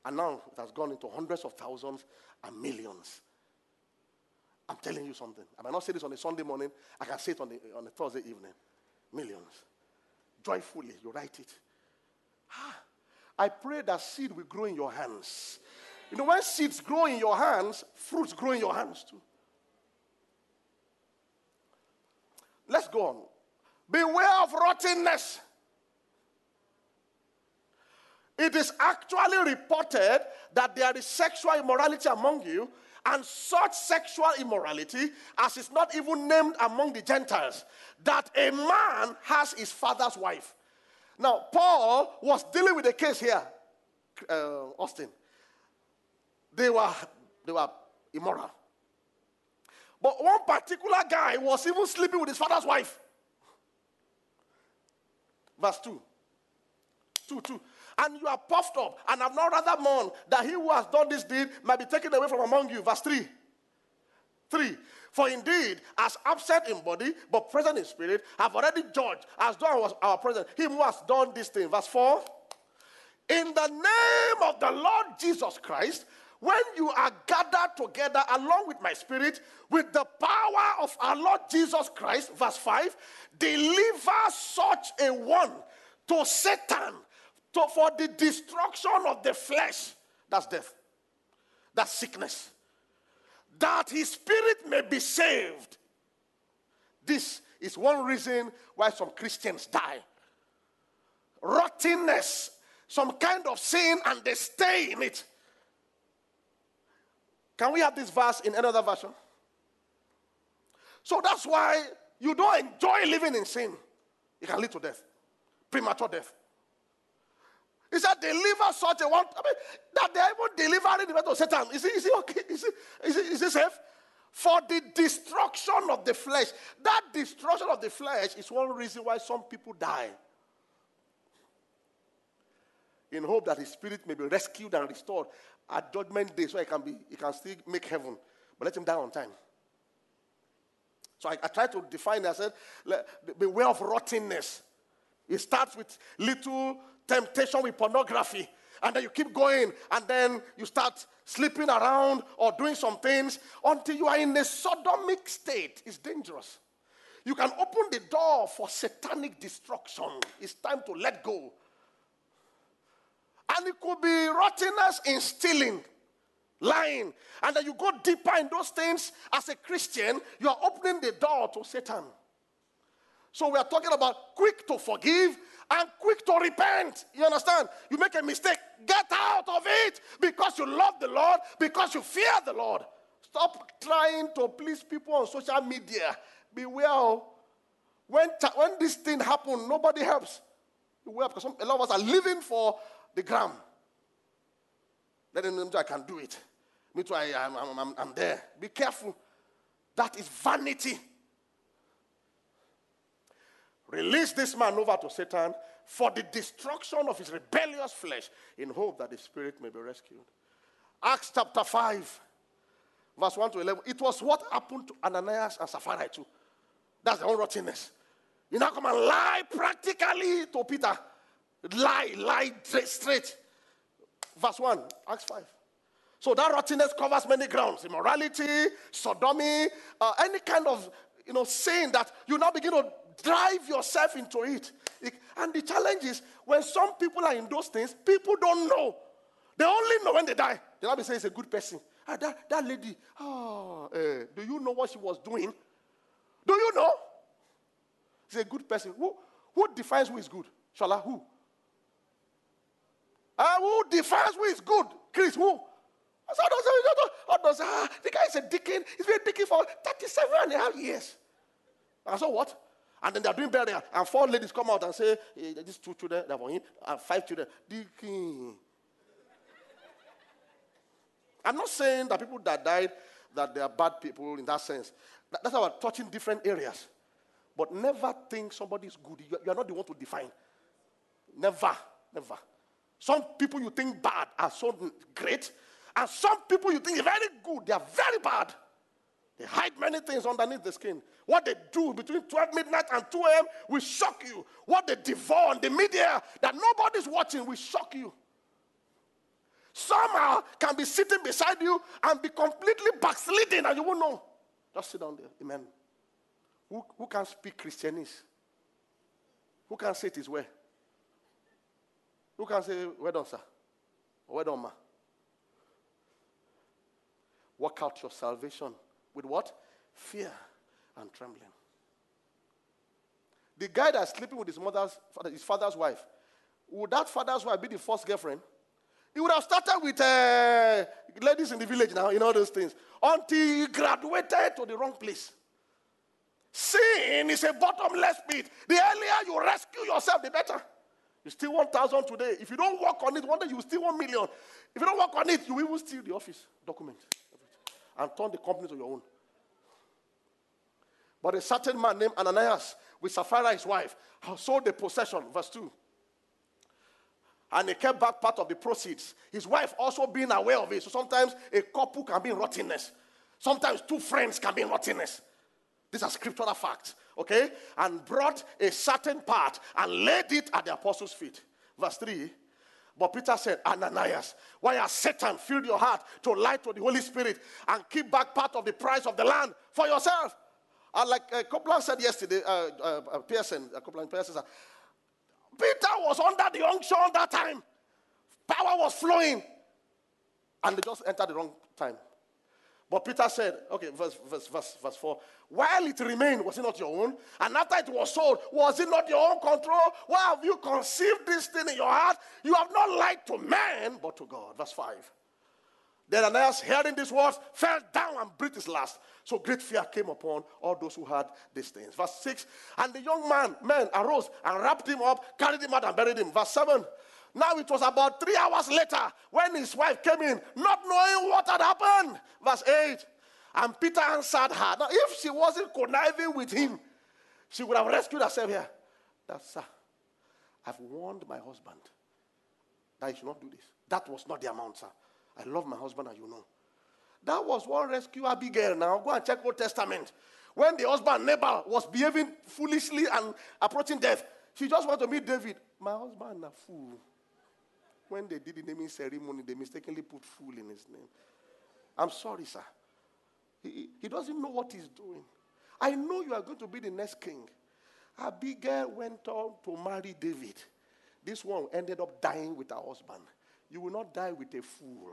And now it has gone into hundreds of thousands and millions. I'm telling you something. I might not say this on a Sunday morning. I can say it on, the, on a Thursday evening. Millions. Joyfully, you write it. I pray that seed will grow in your hands. You know, when seeds grow in your hands, fruits grow in your hands too. Let's go on. Beware of rottenness. It is actually reported that there is sexual immorality among you, and such sexual immorality as is not even named among the Gentiles, that a man has his father's wife. Now, Paul was dealing with a case here. uh, Austin. They were, they were immoral. But one particular guy was even sleeping with his father's wife. Verse 2. 2 2. And you are puffed up and have not rather mourned that he who has done this deed might be taken away from among you. Verse 3. 3. For indeed, as absent in body, but present in spirit, have already judged, as though I was our present, him who has done this thing. Verse 4. In the name of the Lord Jesus Christ, when you are gathered together along with my spirit, with the power of our Lord Jesus Christ, verse 5, deliver such a one to Satan to, for the destruction of the flesh. That's death. That's sickness. That his spirit may be saved. This is one reason why some Christians die. Rottenness, some kind of sin, and they stay in it. Can we have this verse in another version? So that's why you don't enjoy living in sin. It can lead to death, premature death. He said, deliver such a one. I mean, that they even delivering the to Satan. Is he, is he okay? Is he, is, he, is he safe? For the destruction of the flesh. That destruction of the flesh is one reason why some people die. In hope that his spirit may be rescued and restored at judgment day so he can be he can still make heaven. But let him die on time. So I, I tried to define. I said, beware of rottenness. It starts with little temptation with pornography. And then you keep going, and then you start sleeping around or doing some things until you are in a sodomic state. It's dangerous. You can open the door for satanic destruction. It's time to let go. And it could be rottenness in stealing, lying. And then you go deeper in those things as a Christian, you are opening the door to Satan. So we are talking about quick to forgive and quick to repent. You understand? You make a mistake, get out of it because you love the Lord, because you fear the Lord. Stop trying to please people on social media. Beware. Oh. When, when this thing happens, nobody helps. Beware because some, a lot of us are living for the gram. Let them know I can do it. Me too, I, I'm, I'm, I'm there. Be careful. That is vanity. Release this man over to Satan for the destruction of his rebellious flesh in hope that the spirit may be rescued. Acts chapter 5, verse 1 to 11. It was what happened to Ananias and Sapphira too. That's the whole rottenness. You now come and lie practically to Peter. Lie, lie straight. Verse 1, Acts 5. So that rottenness covers many grounds immorality, sodomy, uh, any kind of you know, sin that you now begin to drive yourself into it. And the challenge is when some people are in those things, people don't know. They only know when they die. The Bible says a good person. Ah, that, that lady, oh, uh, do you know what she was doing? Do you know? She's a good person. Who, who defines who is good? Shala, who? Uh, who defines who is good? Chris, who? I said, who? So does, ah, the guy is a deacon. He's been a deacon for 37 and a half years. And so what? And then they're doing burial. And four ladies come out and say, hey, these two children, they're for him, and five children. Deacon. I'm not saying that people that died, that they are bad people in that sense. That's we're touching different areas. But never think somebody is good. You are not the one to define. Never, never. Some people you think bad are so great, and some people you think are very good, they are very bad. They hide many things underneath the skin. What they do between 12 midnight and 2 a.m. will shock you. What they devour on the media that nobody's watching will shock you. Somehow can be sitting beside you and be completely backsliding and you won't know. Just sit down there. Amen. Who, who can speak Christianese? Who can say it his way? Who can say, well done, sir? Or well done, ma? Work out your salvation with what? Fear and trembling. The guy that's sleeping with his mother's, his father's wife, would that father's wife be the first girlfriend? He would have started with uh, ladies in the village now, you know those things, until he graduated to the wrong place. Sin is a bottomless pit. The earlier you rescue yourself, the better. You steal 1,000 today. If you don't work on it, one day you will steal 1 million. If you don't work on it, you will steal the office document and turn the company to your own. But a certain man named Ananias with Sapphira, his wife, sold the possession. Verse 2. And he kept back part of the proceeds. His wife also being aware of it. So sometimes a couple can be in rottenness. Sometimes two friends can be in rottenness. These are scriptural facts. Okay? And brought a certain part and laid it at the apostles' feet. Verse 3. But Peter said, Ananias, why has Satan filled your heart to lie to the Holy Spirit and keep back part of the price of the land for yourself? And like uh, Copeland said yesterday, uh, uh, uh Pearson, uh, Copeland Pearson said, Peter was under the unction that time. Power was flowing. And they just entered the wrong time. But Peter said, okay, verse, verse, verse, verse 4 while it remained, was it not your own? And after it was sold, was it not your own control? Why have you conceived this thing in your heart? You have not lied to man, but to God. Verse 5. Then Ananias, hearing these words, fell down and breathed his last. So great fear came upon all those who had these things. Verse 6. And the young man, man arose and wrapped him up, carried him out, and buried him. Verse 7. Now it was about three hours later when his wife came in, not knowing what had happened. Verse 8. And Peter answered her. Now, if she wasn't conniving with him, she would have rescued herself here. That, sir, I've warned my husband that he should not do this. That was not the amount, sir. I love my husband, as you know. That was one rescue Abigail. Now, go and check Old Testament. When the husband Nabal was behaving foolishly and approaching death, she just wanted to meet David. My husband, a fool. When they did the naming ceremony, they mistakenly put fool in his name. I'm sorry, sir. He, he doesn't know what he's doing. I know you are going to be the next king. Abigail went on to marry David. This one ended up dying with her husband. You will not die with a fool.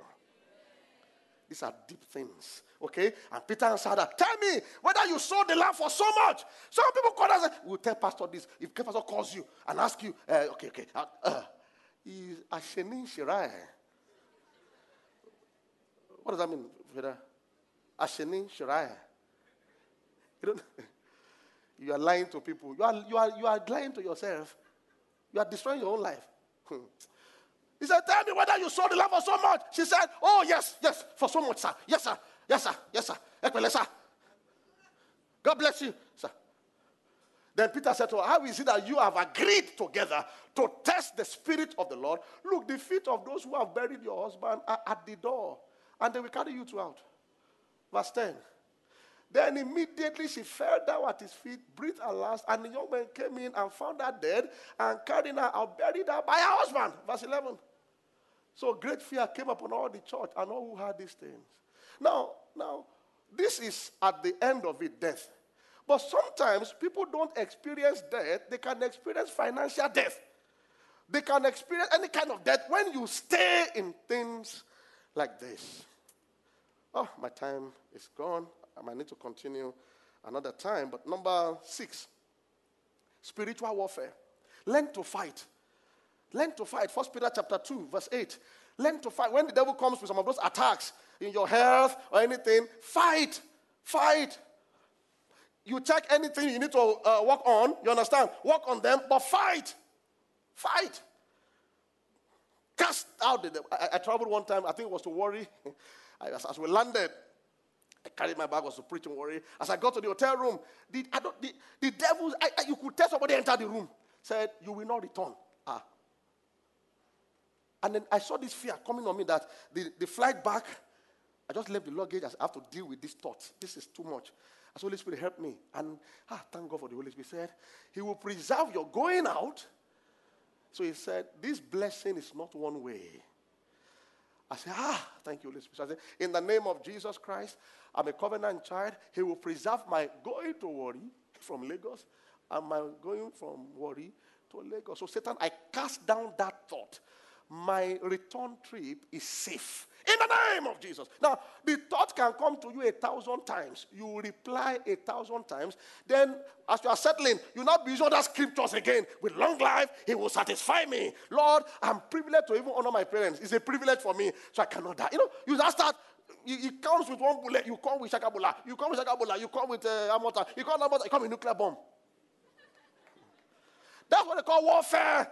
These are deep things. Okay? And Peter answered her, Tell me whether you sold the land for so much. Some people call us, we'll tell Pastor this. If Pastor calls you and asks you, uh, okay, okay, uh, uh, is Ashenin Shirai. What does that mean, Peter? Asheni Shariah. You, don't, [laughs] you are lying to people. You are, you, are, you are lying to yourself. You are destroying your own life. [laughs] He said, Tell me whether you sold the land for so much. She said, Oh, yes, yes, for so much, sir. Yes, sir. Yes, sir. Yes, sir. Sir. God bless you, sir. Then Peter said to her, How is it that you have agreed together to test the spirit of the Lord? Look, the feet of those who have buried your husband are at the door, and they will carry you two out. Verse 10. Then immediately she fell down at his feet, breathed her last, and the young man came in and found her dead and carried her out, buried her by her husband. Verse 11. So great fear came upon all the church and all who had these things. Now, now, this is at the end of it, death. But sometimes people don't experience death, they can experience financial death. They can experience any kind of death when you stay in things like this. Oh, my time is gone. I might need to continue another time. But number six, spiritual warfare. Learn to fight. Learn to fight. First Peter chapter 2, verse 8. Learn to fight. When the devil comes with some of those attacks in your health or anything, fight. Fight. You check anything you need to uh, work on, you understand? Work on them, but fight. Fight. Cast out the devil. I, I traveled one time, I think it was to Warri. [laughs] As, as we landed, I carried my bag, was to preach and Warri. As I got to the hotel room, the, I don't, the, the devils, I, I, you could tell somebody entered the room, said, You will not return. Ah. And then I saw this fear coming on me that the, the flight back, I just left the luggage. I have to deal with this thought. This is too much. As Holy Spirit help me. And ah, thank God for the Holy Spirit. Said, He will preserve your going out. So he said, This blessing is not one way. I said, Ah, thank you, Holy Spirit. I said, In the name of Jesus Christ, I'm a covenant child. He will preserve my going to Warri from Lagos and my going from Warri to Lagos. So, Satan, I cast down that thought. My return trip is safe. In the name of Jesus. Now, the thought can come to you a thousand times. You reply a thousand times. Then, as you are settling, you not be other scriptures again. With long life, He will satisfy me. Lord, I'm privileged to even honor my parents. It's a privilege for me, so I cannot die. You know, you just start. It comes with one bullet. You come with shakabula. You come with shakabula. You come with uh, amota. You come with amota. You come with nuclear bomb. That's what they call warfare.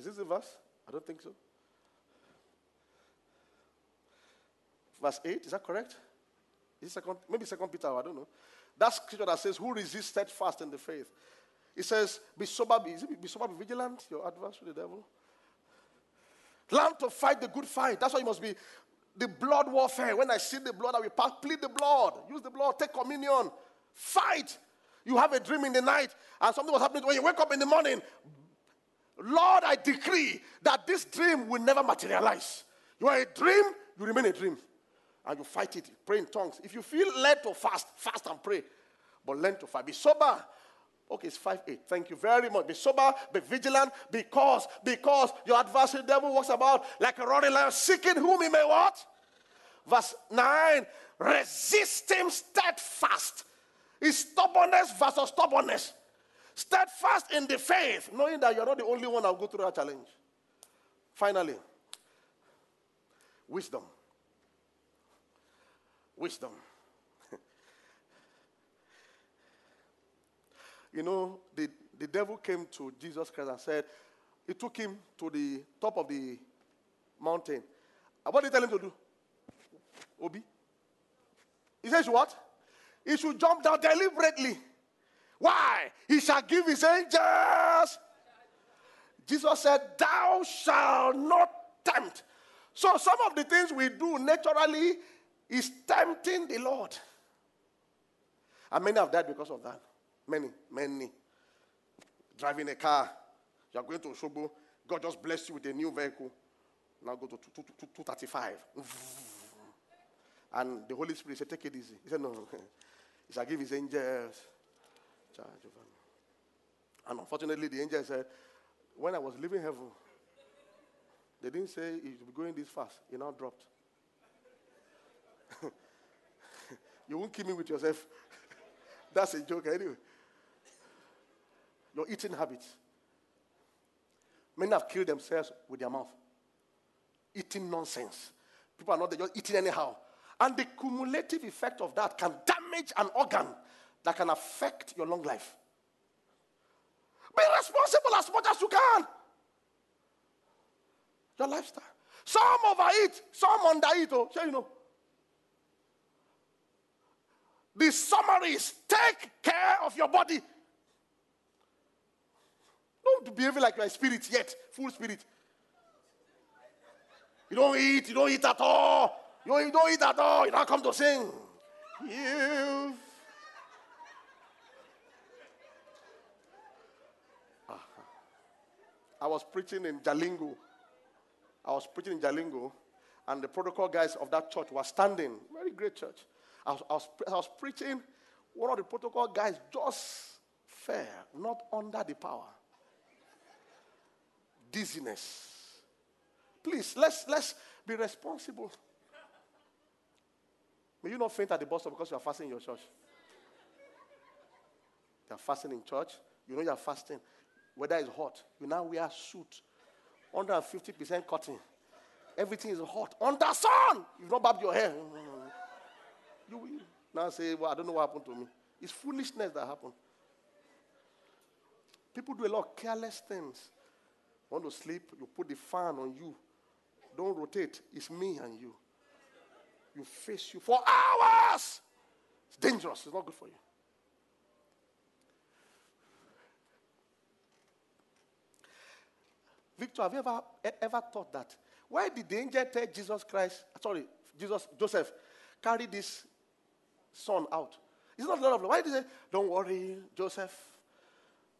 Is this the verse? I don't think so. Verse 8, is that correct? Is second, maybe second Peter, I don't know. That scripture that says, Who resists steadfast in the faith? It says, Be sober, be, be sober, be vigilant, your adversary, the devil. Learn to fight the good fight. That's why you must be the blood warfare. When I see the blood, I will pass, plead the blood. Use the blood, take communion. Fight. You have a dream in the night, and something was happening when you wake up in the morning. Lord, I decree that this dream will never materialize. You are a dream, you remain a dream. And you fight it, pray in tongues. If you feel led to fast, fast and pray. But learn to fight. Be sober. Okay, it's 5 8. Thank you very much. Be sober, be vigilant, because, because your adversary devil walks about like a roaring lion, seeking whom he may what? Verse 9. Resist him steadfast. Is stubbornness versus stubbornness. Steadfast in the faith, knowing that you're not the only one that will go through that challenge. Finally, wisdom. Wisdom. [laughs] you know, the, the devil came to Jesus Christ and said, he took him to the top of the mountain. What did he tell him to do? Obi. He says, what? He should jump down deliberately. Why? He shall give his angels. Jesus said, Thou shalt not tempt. So some of the things we do naturally is tempting the Lord. And many have died because of that. Many, many. Driving a car, you're going to Osogbo, God just blessed you with a new vehicle. Now go to 235. And the Holy Spirit said, Take it easy. He said, No, [laughs] he shall give his angels And unfortunately, the angel said, When I was leaving heaven, they didn't say he should be going this fast. He now dropped. [laughs] you won't kill me with yourself. [laughs] That's a joke anyway. Your eating habits. Many have killed themselves with their mouth. Eating nonsense. People are not just eating anyhow. And the cumulative effect of that can damage an organ that can affect your long life. Be responsible as much as you can. Your lifestyle. Some overeat, some undereat. Oh, sure you know. The summary is take care of your body. Don't behave like you're a spirit yet, full spirit. You don't eat, you don't eat at all. You don't, you don't eat at all. You don't come to sing. You I was preaching in Jalingo. I was preaching in Jalingo, and the protocol guys of that church were standing. Very great church. I was, I was, I was preaching. One of the protocol guys just fell, not under the power. Dizziness. Please, let's, let's be responsible. May you not faint at the bus stop because you are fasting in your church. You are fasting in church. You know you are fasting. Weather is hot. You now wear suit. 150% cotton. Everything is hot. Under sun. You've not barbed your hair. Mm, mm, mm. You will now say, Well, I don't know what happened to me. It's foolishness that happened. People do a lot of careless things. Want to sleep, you put the fan on you. Don't rotate. It's me and you. You face you for hours. It's dangerous. It's not good for you. Victor, have you ever, ever thought that? Why did the angel tell Jesus Christ, sorry, Jesus, Joseph, carry this son out? It's not Lord of Why did he say, Don't worry, Joseph,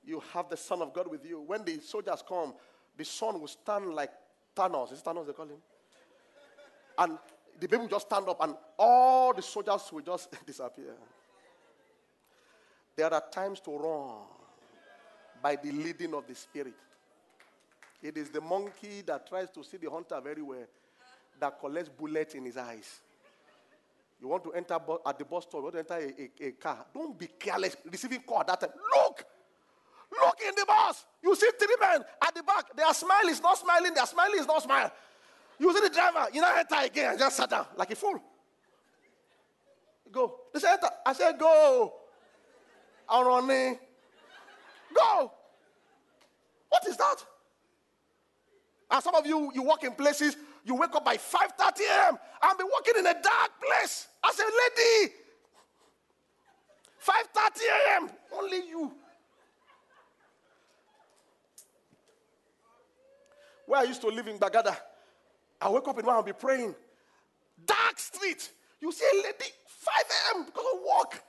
you have the Son of God with you. When the soldiers come, the son will stand like Thanos. Is Thanos they call him? And the baby will just stand up and all the soldiers will just [laughs] disappear. There are times to run by the leading of the Spirit. It is the monkey that tries to see the hunter very well that collects bullets in his eyes. You want to enter at the bus stop, you want to enter a, a, a car. Don't be careless receiving call at that time. Look! Look in the bus. You see three men at the back. Their smile is not smiling. Their smile is not smile. You see the driver. You now enter again and just sat down like a fool. Go. They said, enter. I said, go. I'm running. Go. What is that? And some of you, you work in places, you wake up by 5.30 a.m. and be working in a dark place as a lady. 5.30 a.m. Only you. Where I used to live in Bagada, I wake up in one and be praying. Dark street. You see a lady, 5 a.m. because of work.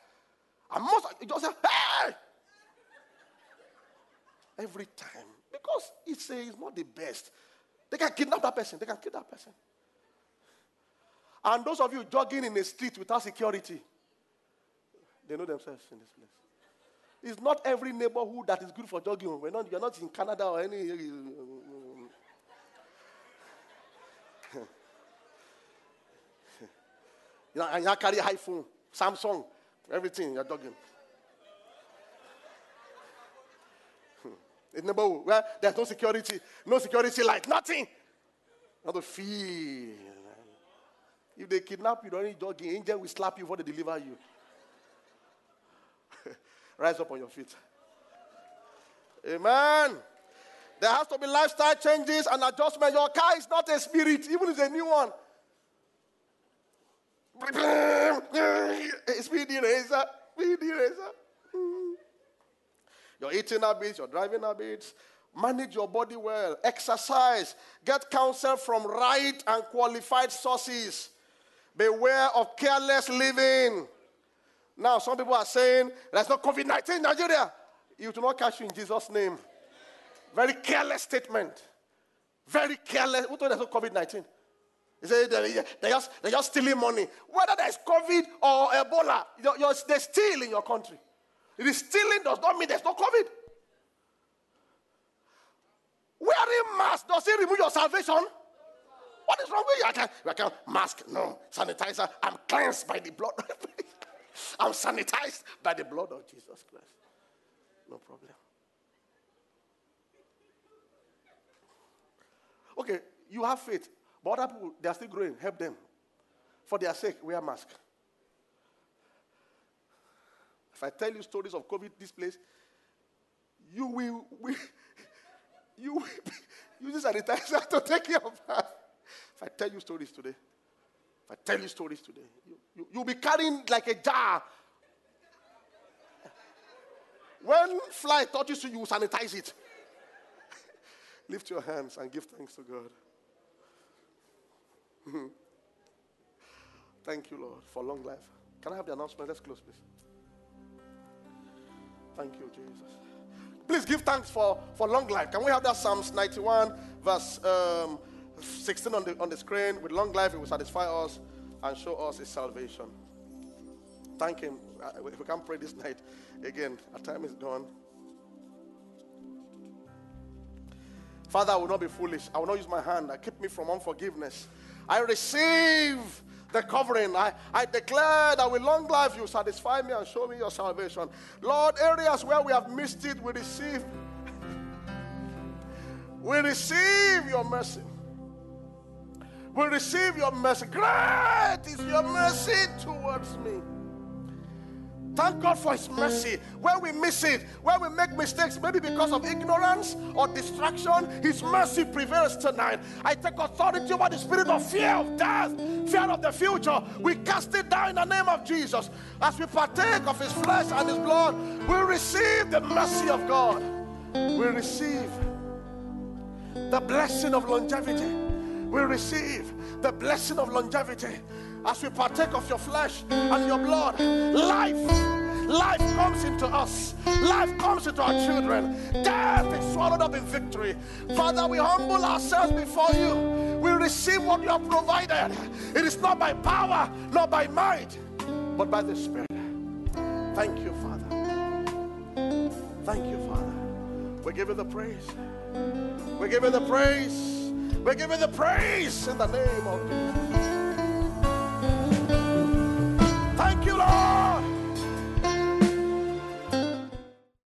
And most you just say, hey! Every time. Because it's, a, it's not the best. They can kidnap that person. They can kill that person. And those of you jogging in the street without security, they know themselves in this place. It's not every neighborhood that is good for jogging. We're not, you're not in Canada or any. [laughs] you know, and you carry iPhone, Samsung, everything, you're jogging. In neighborhood where there's no security, no security light, nothing. Not feel. If they kidnap you, don't need. Angel will slap you before they deliver you. [laughs] Rise up on your feet. Amen. There has to be lifestyle changes and adjustment. Your car is not a spirit, even if it's a new one. [laughs] Speed eraser, speed eraser. Your eating habits, your driving habits. Manage your body well. Exercise. Get counsel from right and qualified sources. Beware of careless living. Now, some people are saying there's no COVID 19 in Nigeria. You do not catch you in Jesus' name. Very careless statement. Very careless. Who told there's no COVID 19? He said they're, they're, just, they're just stealing money. Whether there's COVID or Ebola, you're, you're, they steal in your country. It is stealing does not mean there's no COVID. Wearing mask does it remove your salvation? What is wrong with you? I can't, I can't mask, no. Sanitizer, I'm cleansed by the blood. [laughs] I'm sanitized by the blood of Jesus Christ. No problem. Okay, you have faith, but other people, they are still growing. Help them. For their sake, wear mask. If I tell you stories of COVID, this place, you will, will [laughs] you will [laughs] use sanitizer to take care of her. If I tell you stories today, if I tell you stories today, you, you, you'll be carrying like a jar. When fly touches you, you sanitize it. [laughs] Lift your hands and give thanks to God. Thank you, Lord, for long life. Can I have the announcement? Let's close, please. Thank you, Jesus. Please give thanks for, for long life. Can we have that Psalms 91, verse um, 16 on the, on the screen? With long life, it will satisfy us and show us his salvation. Thank him. Uh, if we can't pray this [laughs] night again, our time is gone. Father, I will not be foolish. I will not use my hand. Keep me from unforgiveness. I receive the covering. I, I declare that with long life you satisfy me and show me your salvation. Lord, areas where we have missed it, we receive. we receive your mercy. We receive your mercy. Great is your mercy towards me. Thank God for His mercy. Where we miss it, where we make mistakes, maybe because of ignorance or distraction, His mercy prevails tonight. I take authority over the spirit of fear of death, fear of the future. We cast it down in the name of Jesus. As we partake of His flesh and His blood, we receive the mercy of God. We receive the blessing of longevity. We receive the blessing of longevity as we partake of your flesh and your blood, life, life comes into us. Life comes into our children. Death is swallowed up in victory. Father, we humble ourselves before you. We receive what you have provided. It is not by power, not by might, but by the Spirit. Thank you, Father. Thank you, Father. We give you the praise. We give you the praise. We give you the praise in the name of Jesus. Thank you, Lord.